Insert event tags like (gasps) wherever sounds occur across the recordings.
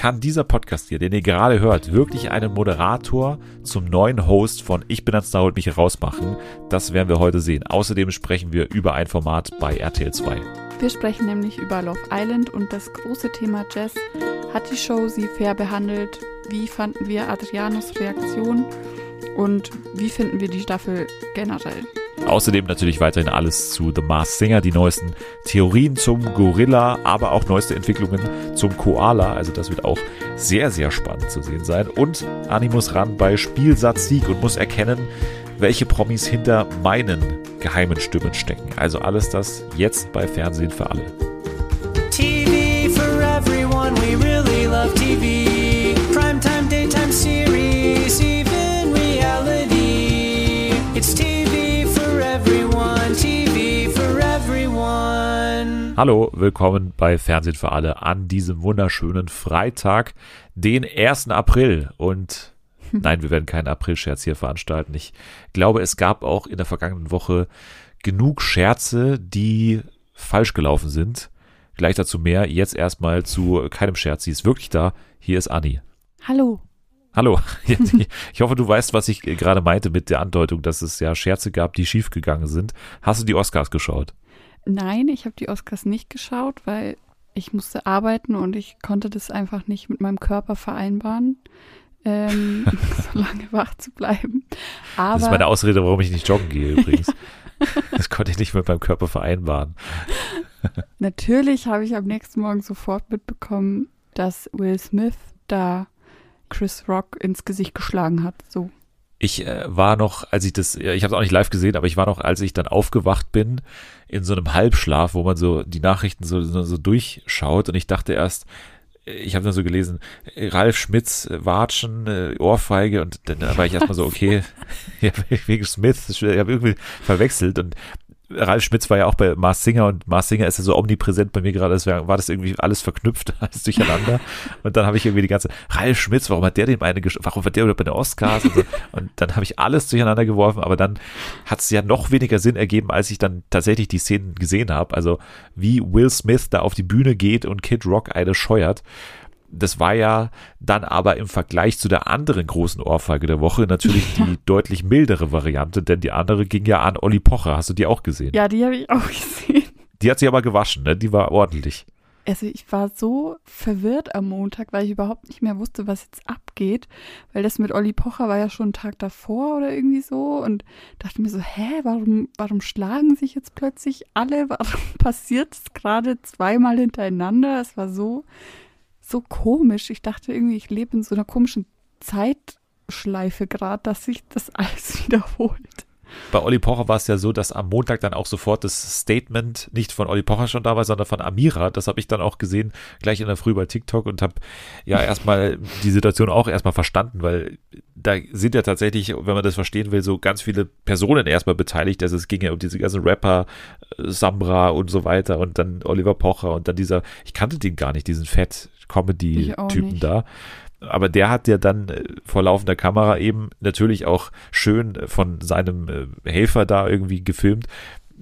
kann dieser Podcast hier, den ihr gerade hört, wirklich einen Moderator zum neuen Host von Ich bin ans Holt mich rausmachen? Das werden wir heute sehen. Außerdem sprechen wir über ein Format bei RTL 2. Wir sprechen nämlich über Love Island und das große Thema Jazz. Hat die Show sie fair behandelt? Wie fanden wir Adrianos Reaktion? Und wie finden wir die Staffel generell? Außerdem natürlich weiterhin alles zu The Mars Singer, die neuesten Theorien zum Gorilla, aber auch neueste Entwicklungen zum Koala. Also das wird auch sehr, sehr spannend zu sehen sein. Und Anni muss ran bei Spielsatz Sieg und muss erkennen, welche Promis hinter meinen geheimen Stimmen stecken. Also alles das jetzt bei Fernsehen für alle. TV for everyone, we really love TV. Primetime, daytime series, even reality. It's TV Hallo, willkommen bei Fernsehen für alle an diesem wunderschönen Freitag, den 1. April. Und (laughs) Nein, wir werden keinen April-Scherz hier veranstalten. Ich glaube, es gab auch in der vergangenen Woche genug Scherze, die falsch gelaufen sind. Gleich dazu mehr. Jetzt erstmal zu keinem Scherz. Sie ist wirklich da. Hier ist Anni. Hallo. Hallo. (laughs) (laughs) Ich hoffe, du weißt, was ich gerade meinte mit der Andeutung, dass es ja Scherze gab, die schiefgegangen sind. Hast du die Oscars geschaut? Nein, ich habe die Oscars nicht geschaut, weil ich musste arbeiten und ich konnte das einfach nicht mit meinem Körper vereinbaren ähm, (laughs) so lange wach zu bleiben. Aber, das ist meine Ausrede, warum ich nicht joggen gehe übrigens. (laughs) das konnte ich nicht mit meinem Körper vereinbaren. (laughs) Natürlich habe ich am nächsten Morgen sofort mitbekommen, dass Will Smith da Chris Rock ins Gesicht geschlagen hat. So. Ich äh, war noch, als ich das, ich habe es auch nicht live gesehen, aber ich war noch, als ich dann aufgewacht bin, in so einem Halbschlaf, wo man so die Nachrichten so, so, so durchschaut. Und ich dachte erst, ich habe dann so gelesen, Ralf Schmitz, Watschen, äh, Ohrfeige. Und dann war ich erstmal so, okay, (laughs) (laughs) wegen Smith, ich habe irgendwie verwechselt. Und Ralf Schmitz war ja auch bei Mars Singer und Mars Singer ist ja so omnipräsent bei mir gerade, das war, das irgendwie alles verknüpft, (laughs) alles durcheinander. Und dann habe ich irgendwie die ganze, Ralf Schmitz, warum hat der den eine, warum hat der bei den Oscars und so. Und dann habe ich alles durcheinander geworfen, aber dann hat es ja noch weniger Sinn ergeben, als ich dann tatsächlich die Szenen gesehen habe. Also wie Will Smith da auf die Bühne geht und Kid Rock eine scheuert das war ja dann aber im Vergleich zu der anderen großen Ohrfeige der Woche natürlich (laughs) die deutlich mildere Variante, denn die andere ging ja an Olli Pocher. Hast du die auch gesehen? Ja, die habe ich auch (laughs) gesehen. Die hat sie aber gewaschen, ne? Die war ordentlich. Also ich war so verwirrt am Montag, weil ich überhaupt nicht mehr wusste, was jetzt abgeht, weil das mit Olli Pocher war ja schon einen Tag davor oder irgendwie so und dachte mir so, hä, warum, warum schlagen sich jetzt plötzlich alle? Warum (laughs) passiert es gerade zweimal hintereinander? Es war so so komisch. Ich dachte irgendwie, ich lebe in so einer komischen Zeitschleife gerade, dass sich das (laughs) alles wiederholt. Bei Olli Pocher war es ja so, dass am Montag dann auch sofort das Statement nicht von Olli Pocher schon da war, sondern von Amira. Das habe ich dann auch gesehen, gleich in der Früh bei TikTok und habe ja erstmal die Situation auch erstmal verstanden, weil da sind ja tatsächlich, wenn man das verstehen will, so ganz viele Personen erstmal beteiligt. Also es ging ja um diese ganzen Rapper, äh, Samra und so weiter und dann Oliver Pocher und dann dieser, ich kannte den gar nicht, diesen Fett, Comedy-Typen da. Aber der hat ja dann äh, vor laufender Kamera eben natürlich auch schön von seinem äh, Helfer da irgendwie gefilmt,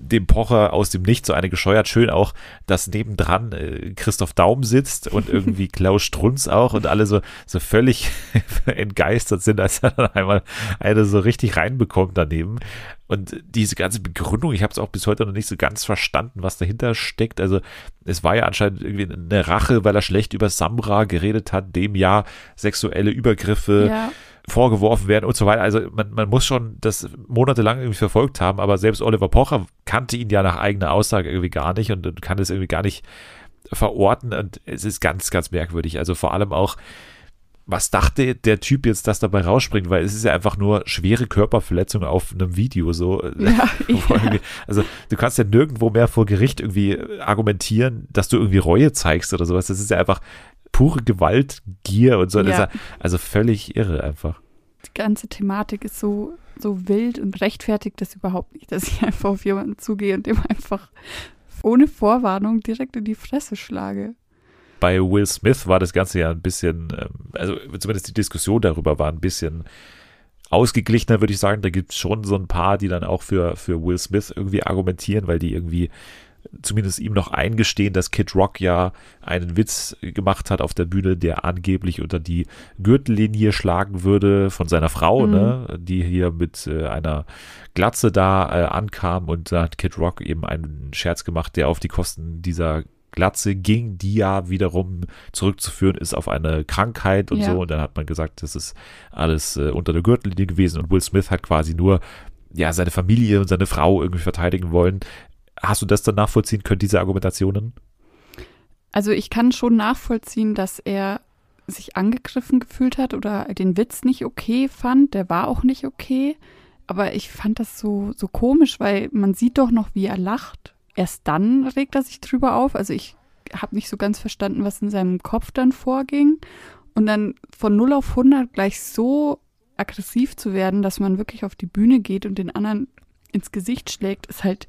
dem Pocher aus dem Nichts so eine gescheuert. Schön auch, dass nebendran äh, Christoph Daum sitzt und (laughs) irgendwie Klaus Strunz auch und alle so, so völlig (laughs) entgeistert sind, als er dann einmal eine so richtig reinbekommt daneben. Und diese ganze Begründung, ich habe es auch bis heute noch nicht so ganz verstanden, was dahinter steckt. Also es war ja anscheinend irgendwie eine Rache, weil er schlecht über Samra geredet hat, dem ja sexuelle Übergriffe ja vorgeworfen werden und so weiter. Also man, man muss schon das monatelang irgendwie verfolgt haben, aber selbst Oliver Pocher kannte ihn ja nach eigener Aussage irgendwie gar nicht und, und kann es irgendwie gar nicht verorten und es ist ganz, ganz merkwürdig. Also vor allem auch, was dachte der Typ jetzt, dass dabei rausspringt, weil es ist ja einfach nur schwere Körperverletzung auf einem Video so. (laughs) Ja, ja. Also du kannst ja nirgendwo mehr vor Gericht irgendwie argumentieren, dass du irgendwie Reue zeigst oder sowas. Das ist ja einfach pure Gewaltgier und so. Ja. also völlig irre einfach. Die ganze Thematik ist so, so wild und rechtfertigt das überhaupt nicht, dass ich einfach auf jemanden zugehe und dem einfach ohne Vorwarnung direkt in die Fresse schlage. Bei Will Smith war das Ganze ja ein bisschen, ähm, also zumindest die Diskussion darüber war ein bisschen ausgeglichener, würde ich sagen. Da gibt es schon so ein paar, die dann auch für, für Will Smith irgendwie argumentieren, weil die irgendwie zumindest ihm noch eingestehen, dass Kid Rock ja einen Witz gemacht hat auf der Bühne, der angeblich unter die Gürtellinie schlagen würde von seiner Frau, mhm. ne, die hier mit äh, einer Glatze da äh, ankam und da hat Kid Rock eben einen Scherz gemacht, der auf die Kosten dieser Glatze ging, die ja wiederum zurückzuführen ist auf eine Krankheit und ja. so. Und dann hat man gesagt, das ist alles äh, unter der Gürtellinie gewesen und Will Smith hat quasi nur ja seine Familie und seine Frau irgendwie verteidigen wollen. Hast du das dann nachvollziehen können, diese Argumentationen? Also ich kann schon nachvollziehen, dass er sich angegriffen gefühlt hat oder den Witz nicht okay fand. Der war auch nicht okay. Aber ich fand das so, so komisch, weil man sieht doch noch, wie er lacht. Erst dann regt er sich drüber auf. Also ich habe nicht so ganz verstanden, was in seinem Kopf dann vorging. Und dann von 0 auf 100 gleich so aggressiv zu werden, dass man wirklich auf die Bühne geht und den anderen ins Gesicht schlägt, ist halt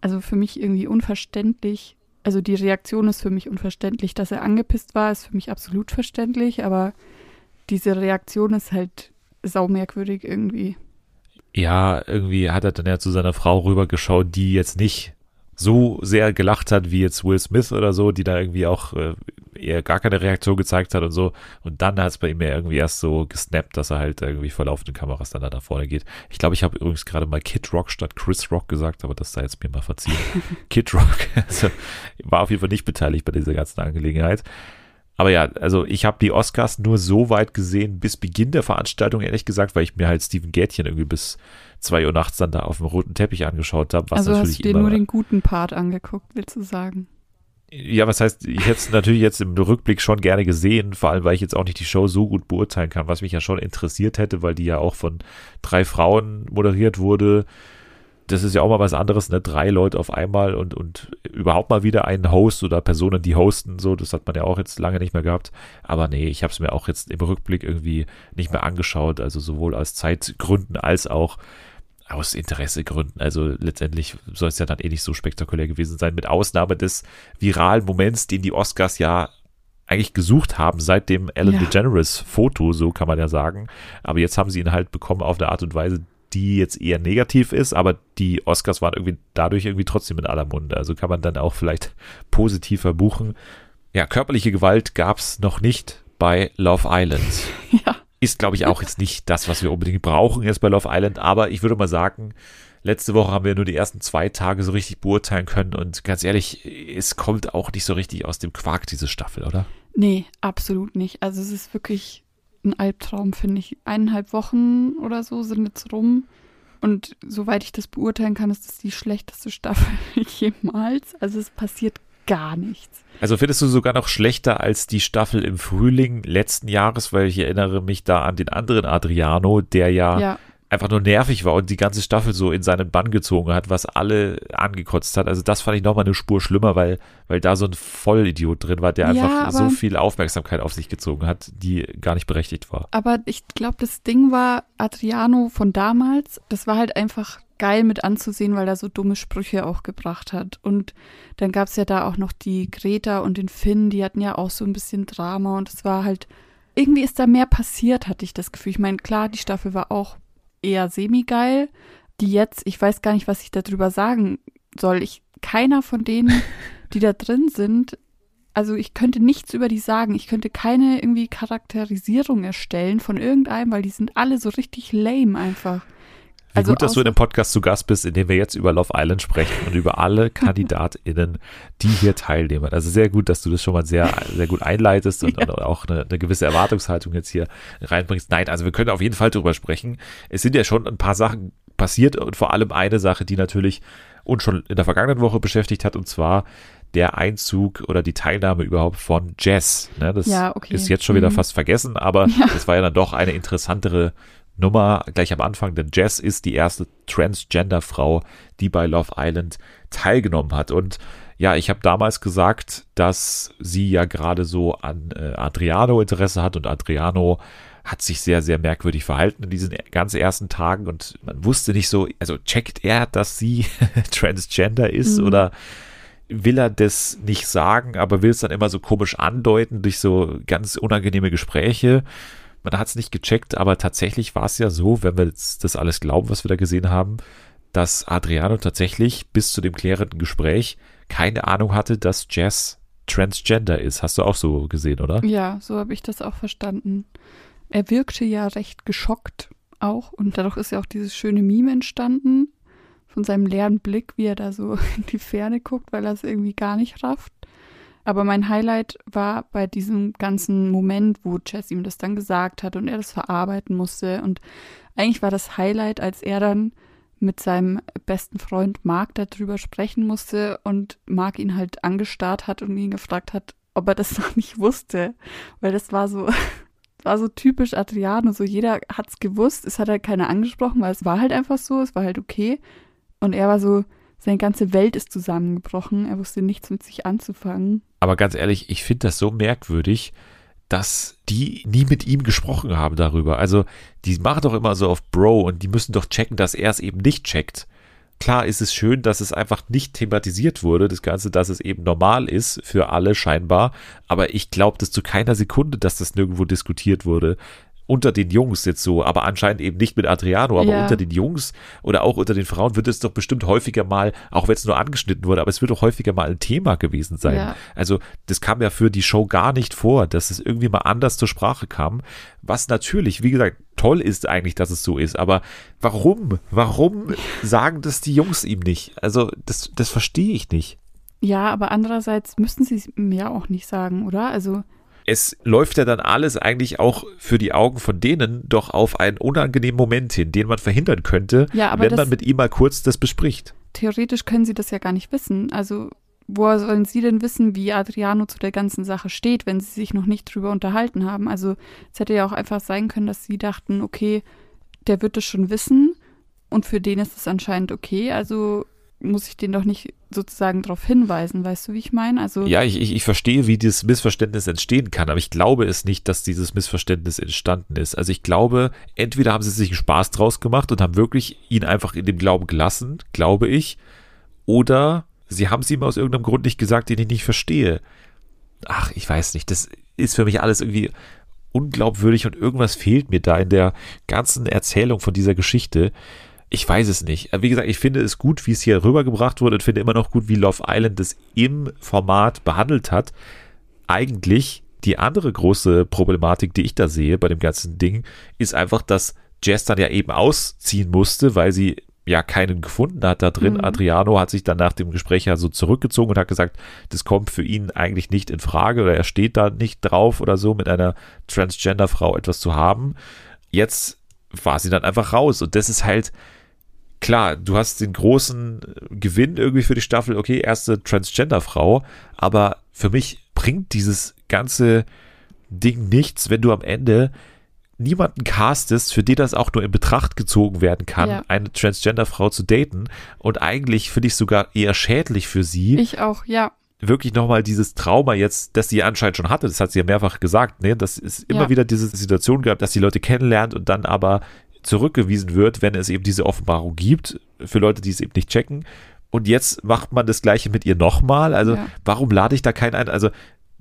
also für mich irgendwie unverständlich. Also die Reaktion ist für mich unverständlich. Dass er angepisst war, ist für mich absolut verständlich, aber diese Reaktion ist halt saumerkwürdig irgendwie. Ja, irgendwie hat er dann ja zu seiner Frau rübergeschaut, die jetzt nicht so sehr gelacht hat wie jetzt Will Smith oder so, die da irgendwie auch äh, eher gar keine Reaktion gezeigt hat und so. Und dann hat es bei ihm ja irgendwie erst so gesnappt, dass er halt irgendwie vor laufenden Kameras dann da nach vorne geht. Ich glaube, ich habe übrigens gerade mal Kid Rock statt Chris Rock gesagt, aber das sei jetzt mir mal verziehen. (laughs) Kid Rock (laughs) also, war auf jeden Fall nicht beteiligt bei dieser ganzen Angelegenheit. Aber ja, also ich habe die Oscars nur so weit gesehen bis Beginn der Veranstaltung, ehrlich gesagt, weil ich mir halt Steven Gätchen irgendwie bis zwei Uhr nachts dann da auf dem roten Teppich angeschaut habe. also hast du dir nur den guten Part angeguckt, willst du sagen? Ja, was heißt, ich hätte es natürlich jetzt im Rückblick schon gerne gesehen, vor allem weil ich jetzt auch nicht die Show so gut beurteilen kann, was mich ja schon interessiert hätte, weil die ja auch von drei Frauen moderiert wurde. Das ist ja auch mal was anderes, ne? Drei Leute auf einmal und, und überhaupt mal wieder einen Host oder Personen, die hosten, so, das hat man ja auch jetzt lange nicht mehr gehabt. Aber nee, ich habe es mir auch jetzt im Rückblick irgendwie nicht mehr angeschaut, also sowohl aus Zeitgründen als auch aus Interessegründen. Also letztendlich soll es ja dann eh nicht so spektakulär gewesen sein, mit Ausnahme des viralen Moments, den die Oscars ja eigentlich gesucht haben seit dem Ellen ja. DeGeneres Foto, so kann man ja sagen. Aber jetzt haben sie ihn halt bekommen auf eine Art und Weise, die jetzt eher negativ ist, aber die Oscars waren irgendwie dadurch irgendwie trotzdem in aller Munde. Also kann man dann auch vielleicht (laughs) positiver buchen. Ja, körperliche Gewalt gab es noch nicht bei Love Island. (laughs) Ja. Ist, glaube ich, auch jetzt nicht das, was wir unbedingt brauchen jetzt bei Love Island, aber ich würde mal sagen, letzte Woche haben wir nur die ersten zwei Tage so richtig beurteilen können und ganz ehrlich, es kommt auch nicht so richtig aus dem Quark, diese Staffel, oder? Nee, absolut nicht. Also es ist wirklich ein Albtraum, finde ich. Eineinhalb Wochen oder so sind jetzt rum. Und soweit ich das beurteilen kann, ist das die schlechteste Staffel (laughs) jemals. Also es passiert gar nichts. Also findest du sogar noch schlechter als die Staffel im Frühling letzten Jahres, weil ich erinnere mich da an den anderen Adriano, der ja, ja. Einfach nur nervig war und die ganze Staffel so in seinen Bann gezogen hat, was alle angekotzt hat. Also das fand ich nochmal eine Spur schlimmer, weil, weil da so ein Vollidiot drin war, der ja, einfach so viel Aufmerksamkeit auf sich gezogen hat, die gar nicht berechtigt war. Aber ich glaube, das Ding war Adriano von damals, das war halt einfach geil mit anzusehen, weil er so dumme Sprüche auch gebracht hat. Und dann gab es ja da auch noch die Greta und den Finn, die hatten ja auch so ein bisschen Drama und es war halt, irgendwie ist da mehr passiert, hatte ich das Gefühl. Ich meine, klar, die Staffel war auch eher semi-geil. Die jetzt, ich weiß gar nicht, was ich darüber sagen soll. Ich, keiner von denen, (laughs) die da drin sind, also ich könnte nichts über die sagen. Ich könnte keine irgendwie Charakterisierung erstellen von irgendeinem, weil die sind alle so richtig lame einfach. Also gut, dass du in dem Podcast zu Gast bist, in dem wir jetzt über Love Island sprechen und über alle (laughs) KandidatInnen, die hier teilnehmen. Also sehr gut, dass du das schon mal sehr, sehr gut einleitest und, (laughs) ja. und auch eine, eine, gewisse Erwartungshaltung jetzt hier reinbringst. Nein, also wir können auf jeden Fall darüber sprechen. Es sind ja schon ein paar Sachen passiert und vor allem eine Sache, die natürlich uns schon in der vergangenen Woche beschäftigt hat, und zwar der Einzug oder die Teilnahme überhaupt von Jess. Ne, das ja, okay. ist jetzt schon wieder mhm. fast vergessen, aber (laughs) ja. das war ja dann doch eine interessantere Nummer gleich am Anfang, denn Jess ist die erste Transgender-Frau, die bei Love Island teilgenommen hat. Und ja, ich habe damals gesagt, dass sie ja gerade so an äh, Adriano Interesse hat und Adriano hat sich sehr, sehr merkwürdig verhalten in diesen ganz ersten Tagen und man wusste nicht so, also checkt er, dass sie (laughs) Transgender ist mhm. oder will er das nicht sagen, aber will es dann immer so komisch andeuten durch so ganz unangenehme Gespräche man hat es nicht gecheckt, aber tatsächlich war es ja so, wenn wir jetzt das alles glauben, was wir da gesehen haben, dass Adriano tatsächlich bis zu dem klärenden Gespräch keine Ahnung hatte, dass Jess Transgender ist. Hast du auch so gesehen, oder? Ja, so habe ich das auch verstanden. Er wirkte ja recht geschockt auch und dadurch ist ja auch dieses schöne Meme entstanden von seinem leeren Blick, wie er da so (laughs) in die Ferne guckt, weil er es irgendwie gar nicht rafft. Aber mein Highlight war bei diesem ganzen Moment, wo Jess ihm das dann gesagt hat und er das verarbeiten musste. Und eigentlich war das Highlight, als er dann mit seinem besten Freund Mark darüber sprechen musste und Mark ihn halt angestarrt hat und ihn gefragt hat, ob er das (laughs) noch nicht wusste. Weil das war so, (laughs) war so typisch Adriano. So jeder hat's gewusst, es hat halt keiner angesprochen, weil es war halt einfach so, es war halt okay. Und er war so, seine ganze Welt ist zusammengebrochen. Er wusste nichts mit sich anzufangen. Aber ganz ehrlich, ich finde das so merkwürdig, dass die nie mit ihm gesprochen haben darüber. Also, die machen doch immer so auf Bro und die müssen doch checken, dass er es eben nicht checkt. Klar ist es schön, dass es einfach nicht thematisiert wurde, das Ganze, dass es eben normal ist für alle scheinbar, aber ich glaube das zu keiner Sekunde, dass das nirgendwo diskutiert wurde unter den Jungs jetzt so, aber anscheinend eben nicht mit Adriano, aber ja. unter den Jungs oder auch unter den Frauen wird es doch bestimmt häufiger mal, auch wenn es nur angeschnitten wurde, aber es wird doch häufiger mal ein Thema gewesen sein. Ja. Also das kam ja für die Show gar nicht vor, dass es irgendwie mal anders zur Sprache kam, was natürlich, wie gesagt, toll ist eigentlich, dass es so ist, aber warum? Warum sagen das die Jungs ihm nicht? Also das, das verstehe ich nicht. Ja, aber andererseits müssten sie es mir auch nicht sagen, oder? Also es läuft ja dann alles eigentlich auch für die Augen von denen doch auf einen unangenehmen Moment hin, den man verhindern könnte, ja, wenn man mit ihm mal kurz das bespricht. Theoretisch können sie das ja gar nicht wissen. Also woher sollen sie denn wissen, wie Adriano zu der ganzen Sache steht, wenn sie sich noch nicht drüber unterhalten haben? Also es hätte ja auch einfach sein können, dass sie dachten, okay, der wird es schon wissen und für den ist es anscheinend okay. Also muss ich den doch nicht sozusagen darauf hinweisen, weißt du, wie ich meine? Also ja, ich, ich, ich verstehe, wie dieses Missverständnis entstehen kann, aber ich glaube es nicht, dass dieses Missverständnis entstanden ist. Also ich glaube, entweder haben sie sich einen Spaß draus gemacht und haben wirklich ihn einfach in dem Glauben gelassen, glaube ich, oder sie haben es ihm aus irgendeinem Grund nicht gesagt, den ich nicht verstehe. Ach, ich weiß nicht, das ist für mich alles irgendwie unglaubwürdig und irgendwas fehlt mir da in der ganzen Erzählung von dieser Geschichte ich weiß es nicht. Wie gesagt, ich finde es gut, wie es hier rübergebracht wurde und finde immer noch gut, wie Love Island es im Format behandelt hat. Eigentlich die andere große Problematik, die ich da sehe bei dem ganzen Ding, ist einfach, dass Jess dann ja eben ausziehen musste, weil sie ja keinen gefunden hat da drin. Mhm. Adriano hat sich dann nach dem Gespräch ja so zurückgezogen und hat gesagt, das kommt für ihn eigentlich nicht in Frage oder er steht da nicht drauf oder so, mit einer Transgender-Frau etwas zu haben. Jetzt war sie dann einfach raus und das ist halt, klar, du hast den großen Gewinn irgendwie für die Staffel, okay, erste Transgender-Frau, aber für mich bringt dieses ganze Ding nichts, wenn du am Ende niemanden castest, für den das auch nur in Betracht gezogen werden kann, ja. eine Transgender-Frau zu daten. Und eigentlich finde ich sogar eher schädlich für sie. Ich auch, ja. Wirklich nochmal dieses Trauma jetzt, das sie anscheinend schon hatte, das hat sie ja mehrfach gesagt, ne? Das ist immer ja. wieder diese Situation gehabt, dass die Leute kennenlernt und dann aber zurückgewiesen wird, wenn es eben diese Offenbarung gibt, für Leute, die es eben nicht checken. Und jetzt macht man das Gleiche mit ihr nochmal. Also, ja. warum lade ich da keinen ein? Also,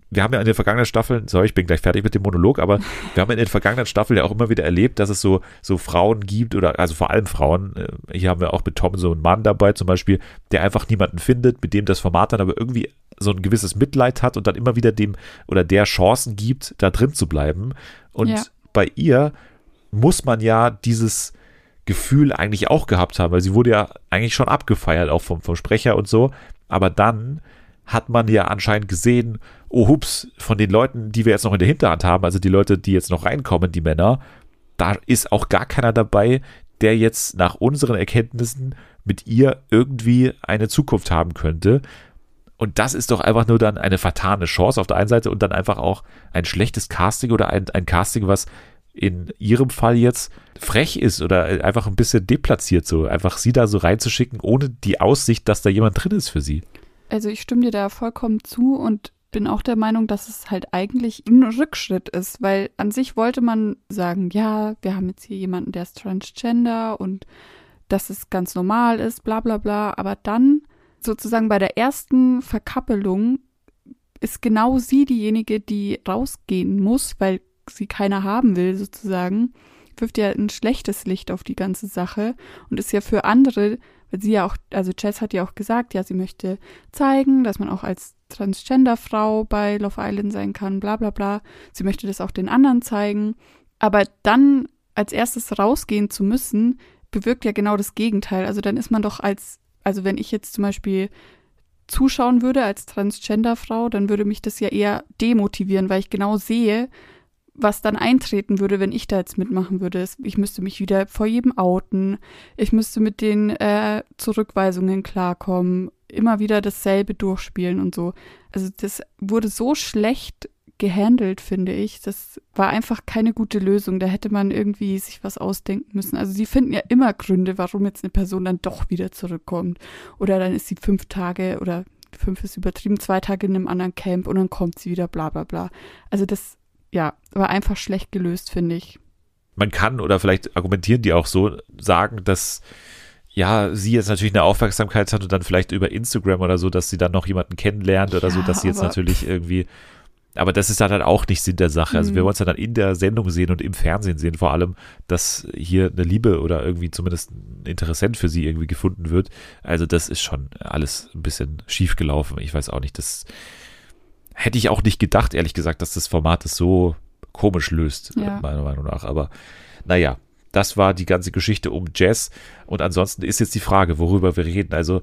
wir haben ja in den vergangenen Staffeln, sorry, ich bin gleich fertig mit dem Monolog, aber (laughs) wir haben in den vergangenen Staffeln ja auch immer wieder erlebt, dass es so, so Frauen gibt oder, also vor allem Frauen, äh, hier haben wir auch mit Tom so einen Mann dabei zum Beispiel, der einfach niemanden findet, mit dem das Format dann aber irgendwie so ein gewisses Mitleid hat und dann immer wieder dem oder der Chancen gibt, da drin zu bleiben. Und ja. bei ihr muss man ja dieses Gefühl eigentlich auch gehabt haben, weil sie wurde ja eigentlich schon abgefeiert, auch vom, vom Sprecher und so. Aber dann hat man ja anscheinend gesehen, oh hups, von den Leuten, die wir jetzt noch in der Hinterhand haben, also die Leute, die jetzt noch reinkommen, die Männer, da ist auch gar keiner dabei, der jetzt nach unseren Erkenntnissen mit ihr irgendwie eine Zukunft haben könnte. Und das ist doch einfach nur dann eine vertane Chance auf der einen Seite und dann einfach auch ein schlechtes Casting oder ein, ein Casting, was in ihrem Fall jetzt frech ist oder einfach ein bisschen deplatziert, so einfach sie da so reinzuschicken, ohne die Aussicht, dass da jemand drin ist für sie. Also ich stimme dir da vollkommen zu und bin auch der Meinung, dass es halt eigentlich ein Rückschritt ist, weil an sich wollte man sagen, ja, wir haben jetzt hier jemanden, der ist transgender und dass es ganz normal ist, bla bla bla, aber dann sozusagen bei der ersten Verkappelung ist genau sie diejenige, die rausgehen muss, weil sie keiner haben will, sozusagen. wirft ja ein schlechtes Licht auf die ganze Sache und ist ja für andere, weil sie ja auch, also Jess hat ja auch gesagt, ja, sie möchte zeigen, dass man auch als Transgender-Frau bei Love Island sein kann, bla bla bla. Sie möchte das auch den anderen zeigen. Aber dann als erstes rausgehen zu müssen, bewirkt ja genau das Gegenteil. Also dann ist man doch als, also wenn ich jetzt zum Beispiel zuschauen würde als Transgender-Frau, dann würde mich das ja eher demotivieren, weil ich genau sehe, was dann eintreten würde, wenn ich da jetzt mitmachen würde. Ich müsste mich wieder vor jedem outen. Ich müsste mit den äh, Zurückweisungen klarkommen. Immer wieder dasselbe durchspielen und so. Also das wurde so schlecht gehandelt, finde ich. Das war einfach keine gute Lösung. Da hätte man irgendwie sich was ausdenken müssen. Also sie finden ja immer Gründe, warum jetzt eine Person dann doch wieder zurückkommt. Oder dann ist sie fünf Tage oder fünf ist übertrieben, zwei Tage in einem anderen Camp und dann kommt sie wieder, bla bla bla. Also das, ja, war einfach schlecht gelöst, finde ich. Man kann oder vielleicht argumentieren die auch so, sagen, dass ja, sie jetzt natürlich eine Aufmerksamkeit hat und dann vielleicht über Instagram oder so, dass sie dann noch jemanden kennenlernt oder ja, so, dass sie jetzt natürlich irgendwie aber das ist dann halt auch nicht Sinn der Sache. Also wir mhm. wollen es ja dann in der Sendung sehen und im Fernsehen sehen, vor allem, dass hier eine Liebe oder irgendwie zumindest ein Interessent für sie irgendwie gefunden wird. Also das ist schon alles ein bisschen schief gelaufen. Ich weiß auch nicht, das hätte ich auch nicht gedacht, ehrlich gesagt, dass das Format es so komisch löst, ja. meiner Meinung nach. Aber naja, das war die ganze Geschichte um Jazz. Und ansonsten ist jetzt die Frage, worüber wir reden. Also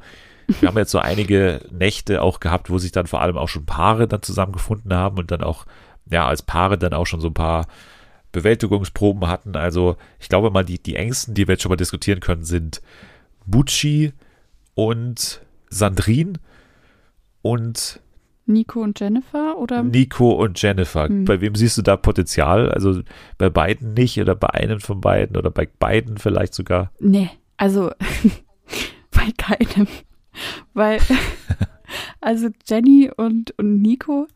wir haben jetzt so einige (laughs) Nächte auch gehabt, wo sich dann vor allem auch schon Paare dann zusammengefunden haben und dann auch, ja, als Paare dann auch schon so ein paar Bewältigungsproben hatten. Also ich glaube mal, die, die engsten, die wir jetzt schon mal diskutieren können, sind Bucci und Sandrine und Nico und Jennifer oder? Nico und Jennifer. Hm. Bei wem siehst du da Potenzial? Also bei beiden nicht oder bei einem von beiden oder bei beiden vielleicht sogar? Nee, also (laughs) bei keinem. Weil, (laughs) also Jenny und, und Nico,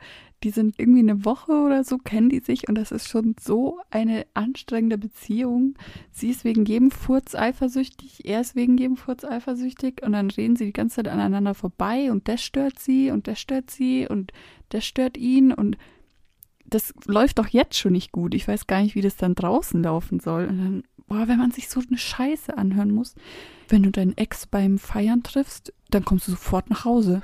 die sind irgendwie eine Woche oder so, kennen die sich und das ist schon so eine anstrengende Beziehung. Sie ist wegen jedem Furz eifersüchtig, er ist wegen jedem Furz eifersüchtig und dann reden sie die ganze Zeit aneinander vorbei und das stört sie und das stört sie und das stört ihn und das läuft doch jetzt schon nicht gut. Ich weiß gar nicht, wie das dann draußen laufen soll. Und dann, boah, wenn man sich so eine Scheiße anhören muss, wenn du deinen Ex beim Feiern triffst, dann kommst du sofort nach Hause.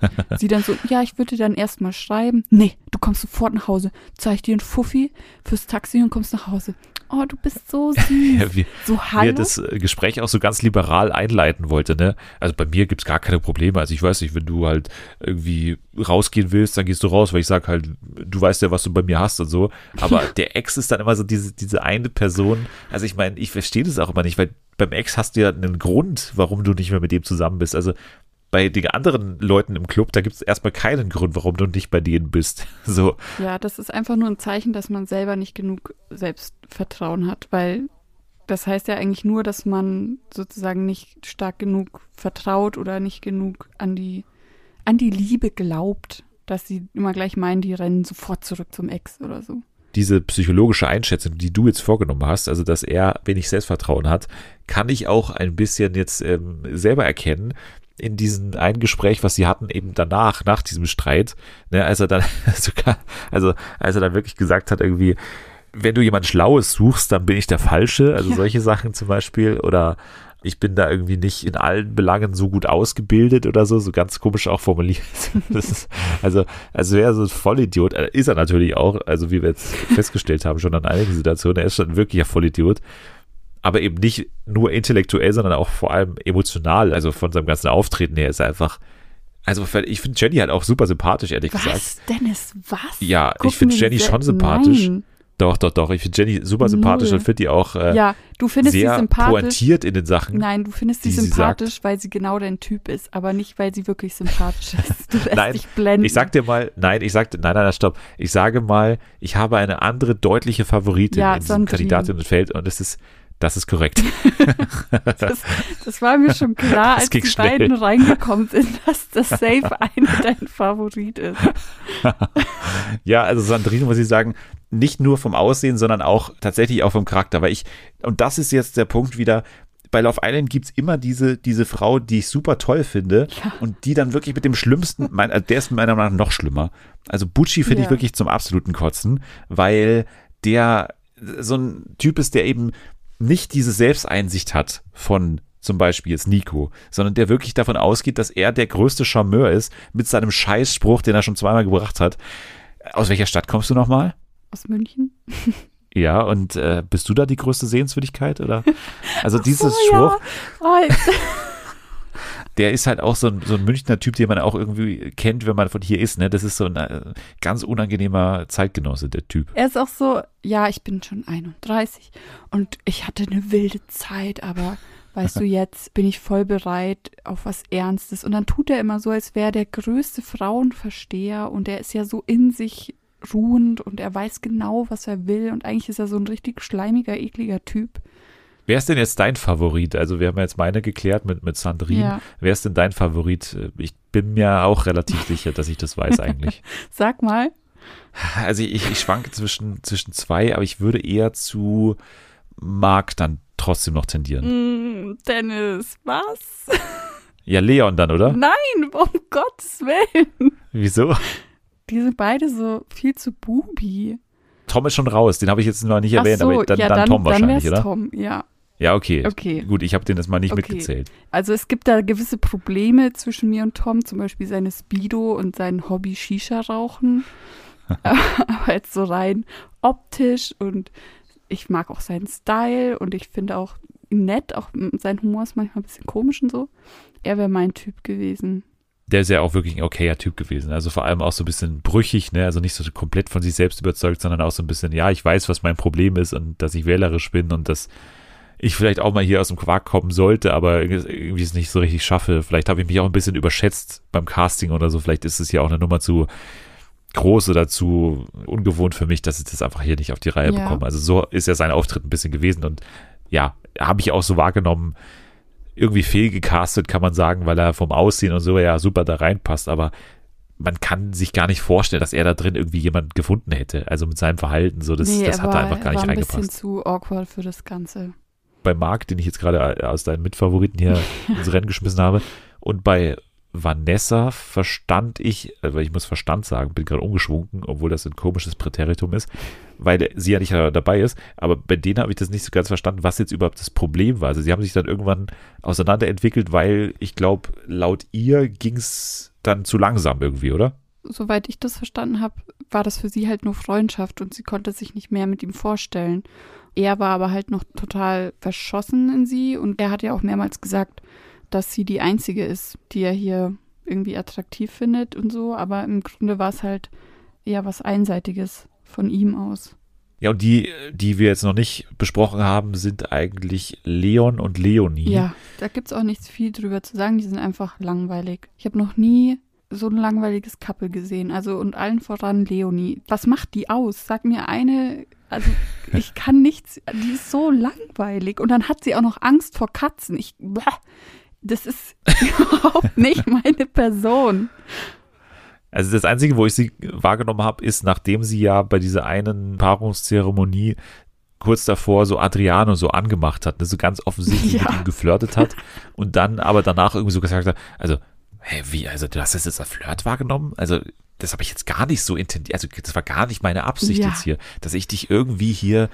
(laughs) Sie dann so, ja, ich würde dann erstmal schreiben. Nee, du kommst sofort nach Hause. Zeig dir einen Fuffi fürs Taxi und kommst nach Hause. Oh, du bist so (laughs) süß. Ja, wie, so hallo. Wie er das äh, Gespräch auch so ganz liberal einleiten wollte, ne? Also bei mir gibt es gar keine Probleme. Also ich weiß nicht, wenn du halt irgendwie rausgehen willst, dann gehst du raus, weil ich sag halt, du weißt ja, was du bei mir hast und so. Aber (laughs) der Ex ist dann immer so diese, diese eine Person. Also ich meine, ich verstehe das auch immer nicht, weil beim Ex hast du ja einen Grund, warum du nicht mehr mit dem zusammen bist. Also bei den anderen Leuten im Club, da gibt es erstmal keinen Grund, warum du nicht bei denen bist. (laughs) So. Ja, das ist einfach nur ein Zeichen, dass man selber nicht genug Selbstvertrauen hat, weil das heißt ja eigentlich nur, dass man sozusagen nicht stark genug vertraut oder nicht genug an die, an die Liebe glaubt, dass sie immer gleich meinen, die rennen sofort zurück zum Ex oder so diese psychologische Einschätzung, die du jetzt vorgenommen hast, also dass er wenig Selbstvertrauen hat, kann ich auch ein bisschen jetzt ähm, selber erkennen, in diesem einen Gespräch, was sie hatten, eben danach, nach diesem Streit, ne, als er dann (laughs) sogar, also als er dann wirklich gesagt hat, irgendwie, wenn du jemand Schlaues suchst, dann bin ich der Falsche, also ja. solche Sachen zum Beispiel, oder ich bin da irgendwie nicht in allen Belangen so gut ausgebildet oder so, so ganz komisch auch formuliert. (laughs) Ist, also, also wäre so ein Vollidiot, äh, ist er natürlich auch, also wie wir jetzt festgestellt haben, schon an einigen Situationen, er ist schon wirklich ein Vollidiot aber eben nicht nur intellektuell, sondern auch vor allem emotional. Also von seinem ganzen Auftreten her ist er einfach. Also ich finde Jenny halt auch super sympathisch, ehrlich was, gesagt. Was, Dennis, was? Ja, Gucken ich finde Jenny schon sympathisch. Nein. Doch, doch, doch. Ich finde Jenny super sympathisch Null. und finde die auch äh, ja, du findest sehr sie sympathisch. pointiert in den Sachen. Nein, du findest sie sympathisch, sie weil sie genau dein Typ ist, aber nicht, weil sie wirklich sympathisch ist. Du lässt nein, dich blenden. Ich sag dir mal, nein, ich sag, nein, nein, stopp. Ich sage mal, ich habe eine andere deutliche Favoritin ja, in diesem Kandidatinnenfeld und es ist das ist korrekt. (laughs) das, das, war mir schon klar, als die schnell. beiden reingekommen sind, dass das Safe (laughs) eine dein Favorit ist. (laughs) ja, also Sandrine muss ich sagen, nicht nur vom Aussehen, sondern auch tatsächlich auch vom Charakter. Weil ich, und das ist jetzt der Punkt wieder, bei Love Island gibt es immer diese, diese Frau, die ich super toll finde ja. und die dann wirklich mit dem Schlimmsten, mein, also der ist meiner Meinung nach noch schlimmer. Also Bucci finde ja. ich wirklich zum absoluten Kotzen, weil der so ein Typ ist, der eben nicht diese Selbsteinsicht hat von zum Beispiel jetzt Nico, sondern der wirklich davon ausgeht, dass er der größte Charmeur ist mit seinem Scheißspruch, den er schon zweimal gebracht hat. Aus welcher Stadt kommst du nochmal? Aus München. (laughs) Ja, und äh, bist du da die größte Sehenswürdigkeit? Oder? Also dieses oh, Spruch, Ja. Oh, der ist halt auch so ein, so ein Münchner Typ, den man auch irgendwie kennt, wenn man von hier ist. Ne? Das ist so ein äh, ganz unangenehmer Zeitgenosse, der Typ. er ist auch so, ja, ich bin schon 31 und ich hatte eine wilde Zeit, aber (laughs) weißt du, jetzt bin ich voll bereit auf was Ernstes. Und dann tut er immer so, als wäre er der größte Frauenversteher und er ist ja so in sich ruhend und er weiß genau, was er will und eigentlich ist er so ein richtig schleimiger, ekliger Typ. Wer ist denn jetzt dein Favorit? Also wir haben jetzt meine geklärt mit, mit Sandrine. Ja. Wer ist denn dein Favorit? Ich bin mir auch relativ sicher, dass ich das weiß eigentlich. (laughs) Sag mal. Also ich, ich schwanke zwischen, zwischen zwei, aber ich würde eher zu Marc dann trotzdem noch tendieren. Mm, Dennis, was? (laughs) Ja, Leon dann, oder? Nein, um Gottes Willen. Wieso? Die sind beide so viel zu bubi. Tom ist schon raus, den habe ich jetzt noch nicht erwähnt, so, aber dann, ja, dann, Tom dann wahrscheinlich, wär's oder? Tom, ja. Ja, okay. Okay. Gut, ich habe den jetzt mal nicht Okay. mitgezählt. Also es gibt da gewisse Probleme zwischen mir und Tom, zum Beispiel seine Speedo und sein Hobby Shisha rauchen. (laughs) Aber jetzt so rein optisch und ich mag auch seinen Style und ich finde auch nett, auch sein Humor ist manchmal ein bisschen komisch und so. Er wäre mein Typ gewesen. Der ist ja auch wirklich ein okayer Typ gewesen. Also vor allem auch so ein bisschen brüchig, ne? Also nicht so komplett von sich selbst überzeugt, sondern auch so ein bisschen, ja, ich weiß, was mein Problem ist und dass ich wählerisch bin und dass ich vielleicht auch mal hier aus dem Quark kommen sollte, aber irgendwie es nicht so richtig schaffe. Vielleicht habe ich mich auch ein bisschen überschätzt beim Casting oder so. Vielleicht ist es ja auch eine Nummer zu groß oder zu ungewohnt für mich, dass ich das einfach hier nicht auf die Reihe Ja. bekomme. Also so ist ja sein Auftritt ein bisschen gewesen und ja, habe ich auch so wahrgenommen, irgendwie fehlgecastet, kann man sagen, weil er vom Aussehen und so ja super da reinpasst, aber man kann sich gar nicht vorstellen, dass er da drin irgendwie jemand gefunden hätte. Also mit seinem Verhalten, so, das, Nee, das er hat war- einfach gar er nicht war ein bisschen reingepasst. zu awkward für das Ganze. Bei Marc, den ich jetzt gerade aus deinen Mitfavoriten hier (laughs) ins Rennen geschmissen habe, und bei Vanessa verstand ich, äh, weil ich muss Verstand sagen, bin gerade umgeschwungen, obwohl das ein komisches Präteritum ist, weil sie ja nicht äh, dabei ist, aber bei denen habe ich das nicht so ganz verstanden, was jetzt überhaupt das Problem war. Also sie haben sich dann irgendwann auseinanderentwickelt, weil ich glaube, laut ihr ging es dann zu langsam irgendwie, oder? Soweit ich das verstanden habe, war das für sie halt nur Freundschaft und sie konnte sich nicht mehr mit ihm vorstellen. Er war aber halt noch total verschossen in sie und er hat ja auch mehrmals gesagt, dass sie die einzige ist, die er hier irgendwie attraktiv findet und so, aber im Grunde war es halt eher was Einseitiges von ihm aus. Ja, und die, die wir jetzt noch nicht besprochen haben, sind eigentlich Leon und Leonie. Ja, da gibt es auch nichts viel drüber zu sagen, die sind einfach langweilig. Ich habe noch nie so ein langweiliges Couple gesehen, also und allen voran Leonie. Was macht die aus? Sag mir eine, also (laughs) ich kann nichts, die ist so langweilig und dann hat sie auch noch Angst vor Katzen. Ich, bäh, das ist (laughs) überhaupt nicht meine Person. Also das Einzige, wo ich sie wahrgenommen habe, ist, nachdem sie ja bei dieser einen Paarungszeremonie kurz davor so Adriano so angemacht hat, ne, so ganz offensichtlich (laughs) Ja. mit ihm geflirtet hat und dann aber danach irgendwie so gesagt hat, also, hä, wie, also du hast das jetzt als Flirt wahrgenommen? Also das habe ich jetzt gar nicht so intendiert, also das war gar nicht meine Absicht Ja. jetzt hier, dass ich dich irgendwie hier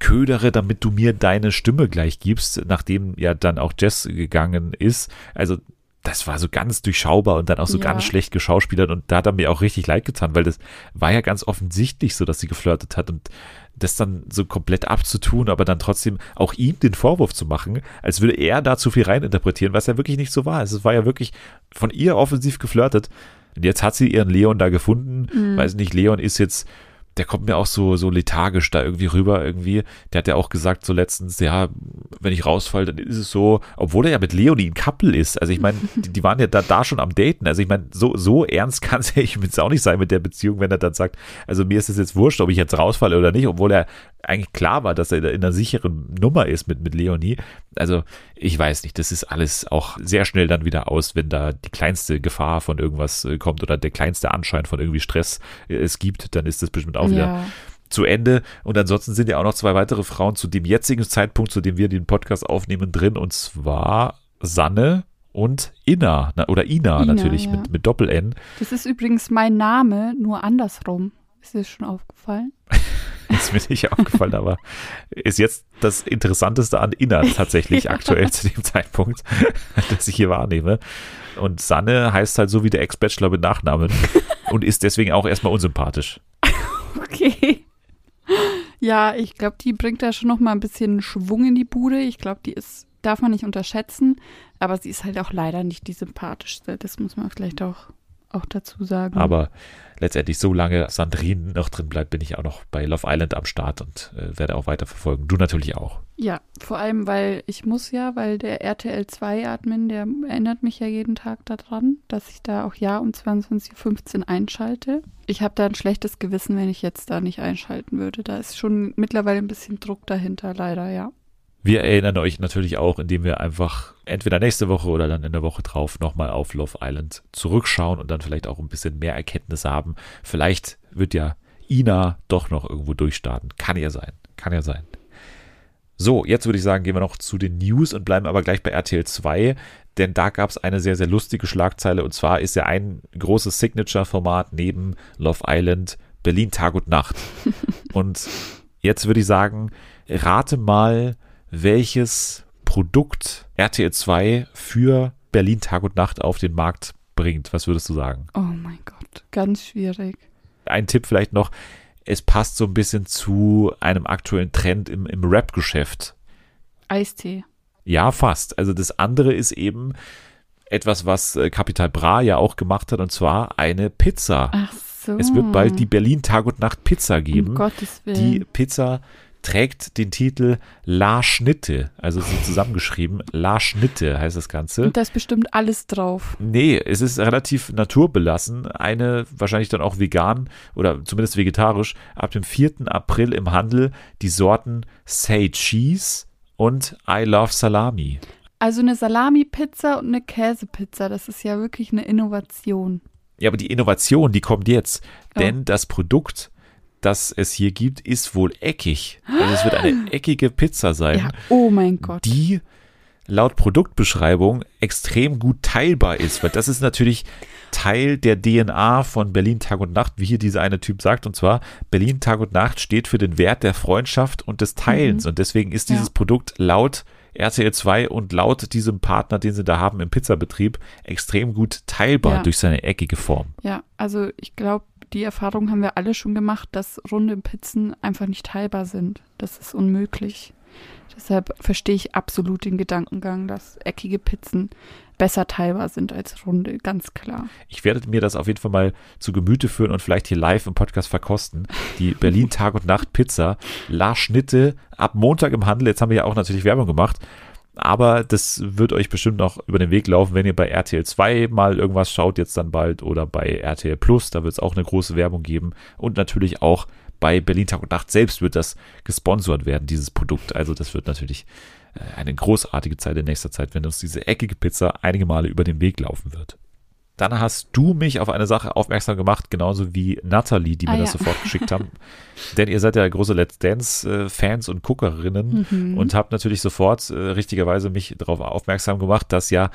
ködere, damit du mir deine Stimme gleich gibst, nachdem ja dann auch Jess gegangen ist. Also das war so ganz durchschaubar und dann auch so Ja. ganz schlecht geschauspielert und da hat er mir auch richtig leid getan, weil das war ja ganz offensichtlich so, dass sie geflirtet hat und das dann so komplett abzutun, aber dann trotzdem auch ihm den Vorwurf zu machen, als würde er da zu viel reininterpretieren, was ja wirklich nicht so war. Also es war ja wirklich von ihr offensiv geflirtet. Und jetzt hat sie ihren Leon da gefunden. Mhm. Weiß nicht, Leon ist jetzt, der kommt mir auch so, so lethargisch da irgendwie rüber irgendwie. Der hat ja auch gesagt so letztens, ja, wenn ich rausfalle, dann ist es so, obwohl er ja mit Leonie ein Couple ist. Also ich meine, die, die waren ja da, da schon am Daten. Also ich meine, so, so ernst (laughs) kann es ja jetzt auch nicht sein mit der Beziehung, wenn er dann sagt, also mir ist es jetzt wurscht, ob ich jetzt rausfalle oder nicht, obwohl er eigentlich klar war, dass er in einer sicheren Nummer ist mit, mit Leonie. Also ich weiß nicht, das ist alles auch sehr schnell dann wieder aus, wenn da die kleinste Gefahr von irgendwas äh, kommt oder der kleinste Anschein von irgendwie Stress äh, es gibt, dann ist das bestimmt auch wieder Ja, zu Ende. Und ansonsten sind ja auch noch zwei weitere Frauen zu dem jetzigen Zeitpunkt, zu dem wir den Podcast aufnehmen, drin. Und zwar Sanne und Ina. Na, oder Ina, Ina, natürlich ja. mit, mit Doppel-N. das ist übrigens mein Name, nur andersrum. Ist dir schon aufgefallen? (laughs) Ist mir nicht aufgefallen, aber ist jetzt das Interessanteste an Inna tatsächlich (laughs) ja. aktuell zu dem Zeitpunkt, (laughs) das ich hier wahrnehme. Und Sanne heißt halt so wie der Ex-Bachelor mit Nachnamen und ist deswegen auch erstmal unsympathisch. Okay. Ja, ich glaube, die bringt da schon noch mal ein bisschen Schwung in die Bude. Ich glaube, die ist, darf man nicht unterschätzen, aber sie ist halt auch leider nicht die sympathischste. Das muss man vielleicht auch, auch dazu sagen. Aber letztendlich, solange Sandrine noch drin bleibt, bin ich auch noch bei Love Island am Start und äh, werde auch weiter verfolgen. Du natürlich auch. Ja, vor allem, weil ich muss ja, weil der RTL 2-Admin, der erinnert mich ja jeden Tag daran, dass ich da auch ja um 22.15 Uhr einschalte. Ich habe da ein schlechtes Gewissen, wenn ich jetzt da nicht einschalten würde. Da ist schon mittlerweile ein bisschen Druck dahinter, leider, ja. Wir erinnern euch natürlich auch, indem wir einfach entweder nächste Woche oder dann in der Woche drauf nochmal auf Love Island zurückschauen und dann vielleicht auch ein bisschen mehr Erkenntnisse haben. Vielleicht wird ja Ina doch noch irgendwo durchstarten. Kann ja sein. Kann ja sein. So, jetzt würde ich sagen, gehen wir noch zu den News und bleiben aber gleich bei RTL 2, denn da gab es eine sehr, sehr lustige Schlagzeile und zwar ist ja ein großes Signature-Format neben Love Island Berlin Tag und Nacht. (laughs) und jetzt würde ich sagen, rate mal, welches Produkt RTL 2 für Berlin Tag und Nacht auf den Markt bringt. Was würdest du sagen? Oh mein Gott, ganz schwierig. Ein Tipp vielleicht noch, es passt so ein bisschen zu einem aktuellen Trend im, im Rap-Geschäft. Eistee. Ja, fast. Also das andere ist eben etwas, was äh, Capital Bra ja auch gemacht hat, und zwar eine Pizza. Ach so. Es wird bald die Berlin Tag und Nacht Pizza geben. Um Gottes Willen. Die Pizza trägt den Titel La Schnitte, also so zusammengeschrieben. La Schnitte heißt das Ganze. Und da ist bestimmt alles drauf. Nee, es ist relativ naturbelassen. Eine wahrscheinlich dann auch vegan oder zumindest vegetarisch. Ab dem 4. April im Handel die Sorten Say Cheese und I Love Salami. Also eine Salami-Pizza und eine Käsepizza, das ist ja wirklich eine Innovation. Ja, aber die Innovation, die kommt jetzt. Oh. Denn das Produkt das es hier gibt, ist wohl eckig. Also es wird eine eckige Pizza sein. Ja, oh mein Gott. Die laut Produktbeschreibung extrem gut teilbar ist, weil das ist natürlich Teil der DNA von Berlin Tag und Nacht, wie hier dieser eine Typ sagt. Und zwar, Berlin Tag und Nacht steht für den Wert der Freundschaft und des Teilens. Mhm. Und deswegen ist dieses ja. Produkt laut RTL 2 und laut diesem Partner, den sie da haben im Pizzabetrieb, extrem gut teilbar ja. durch seine eckige Form. Ja, also ich glaube, die Erfahrung haben wir alle schon gemacht, dass runde Pizzen einfach nicht teilbar sind. Das ist unmöglich. Deshalb verstehe ich absolut den Gedankengang, dass eckige Pizzen besser teilbar sind als runde, ganz klar. Ich werde mir das auf jeden Fall mal zu Gemüte führen und vielleicht hier live im Podcast verkosten. Die (laughs) Berlin Tag und Nacht Pizza, La Schnitte, ab Montag im Handel. Jetzt haben wir ja auch natürlich Werbung gemacht. Aber das wird euch bestimmt noch über den Weg laufen, wenn ihr bei RTL 2 mal irgendwas schaut, jetzt dann bald, oder bei RTL Plus, da wird es auch eine große Werbung geben. Und natürlich auch bei Berlin Tag und Nacht selbst wird das gesponsert werden, dieses Produkt. Also das wird natürlich äh, eine großartige Zeit in nächster Zeit, wenn uns diese eckige Pizza einige Male über den Weg laufen wird. Dann hast du mich auf eine Sache aufmerksam gemacht, genauso wie Natalie, die mir ah, das ja. sofort geschickt haben. (laughs) Denn ihr seid ja große Let's Dance-Fans und Guckerinnen mhm. und habt natürlich sofort äh, richtigerweise mich darauf aufmerksam gemacht, dass ja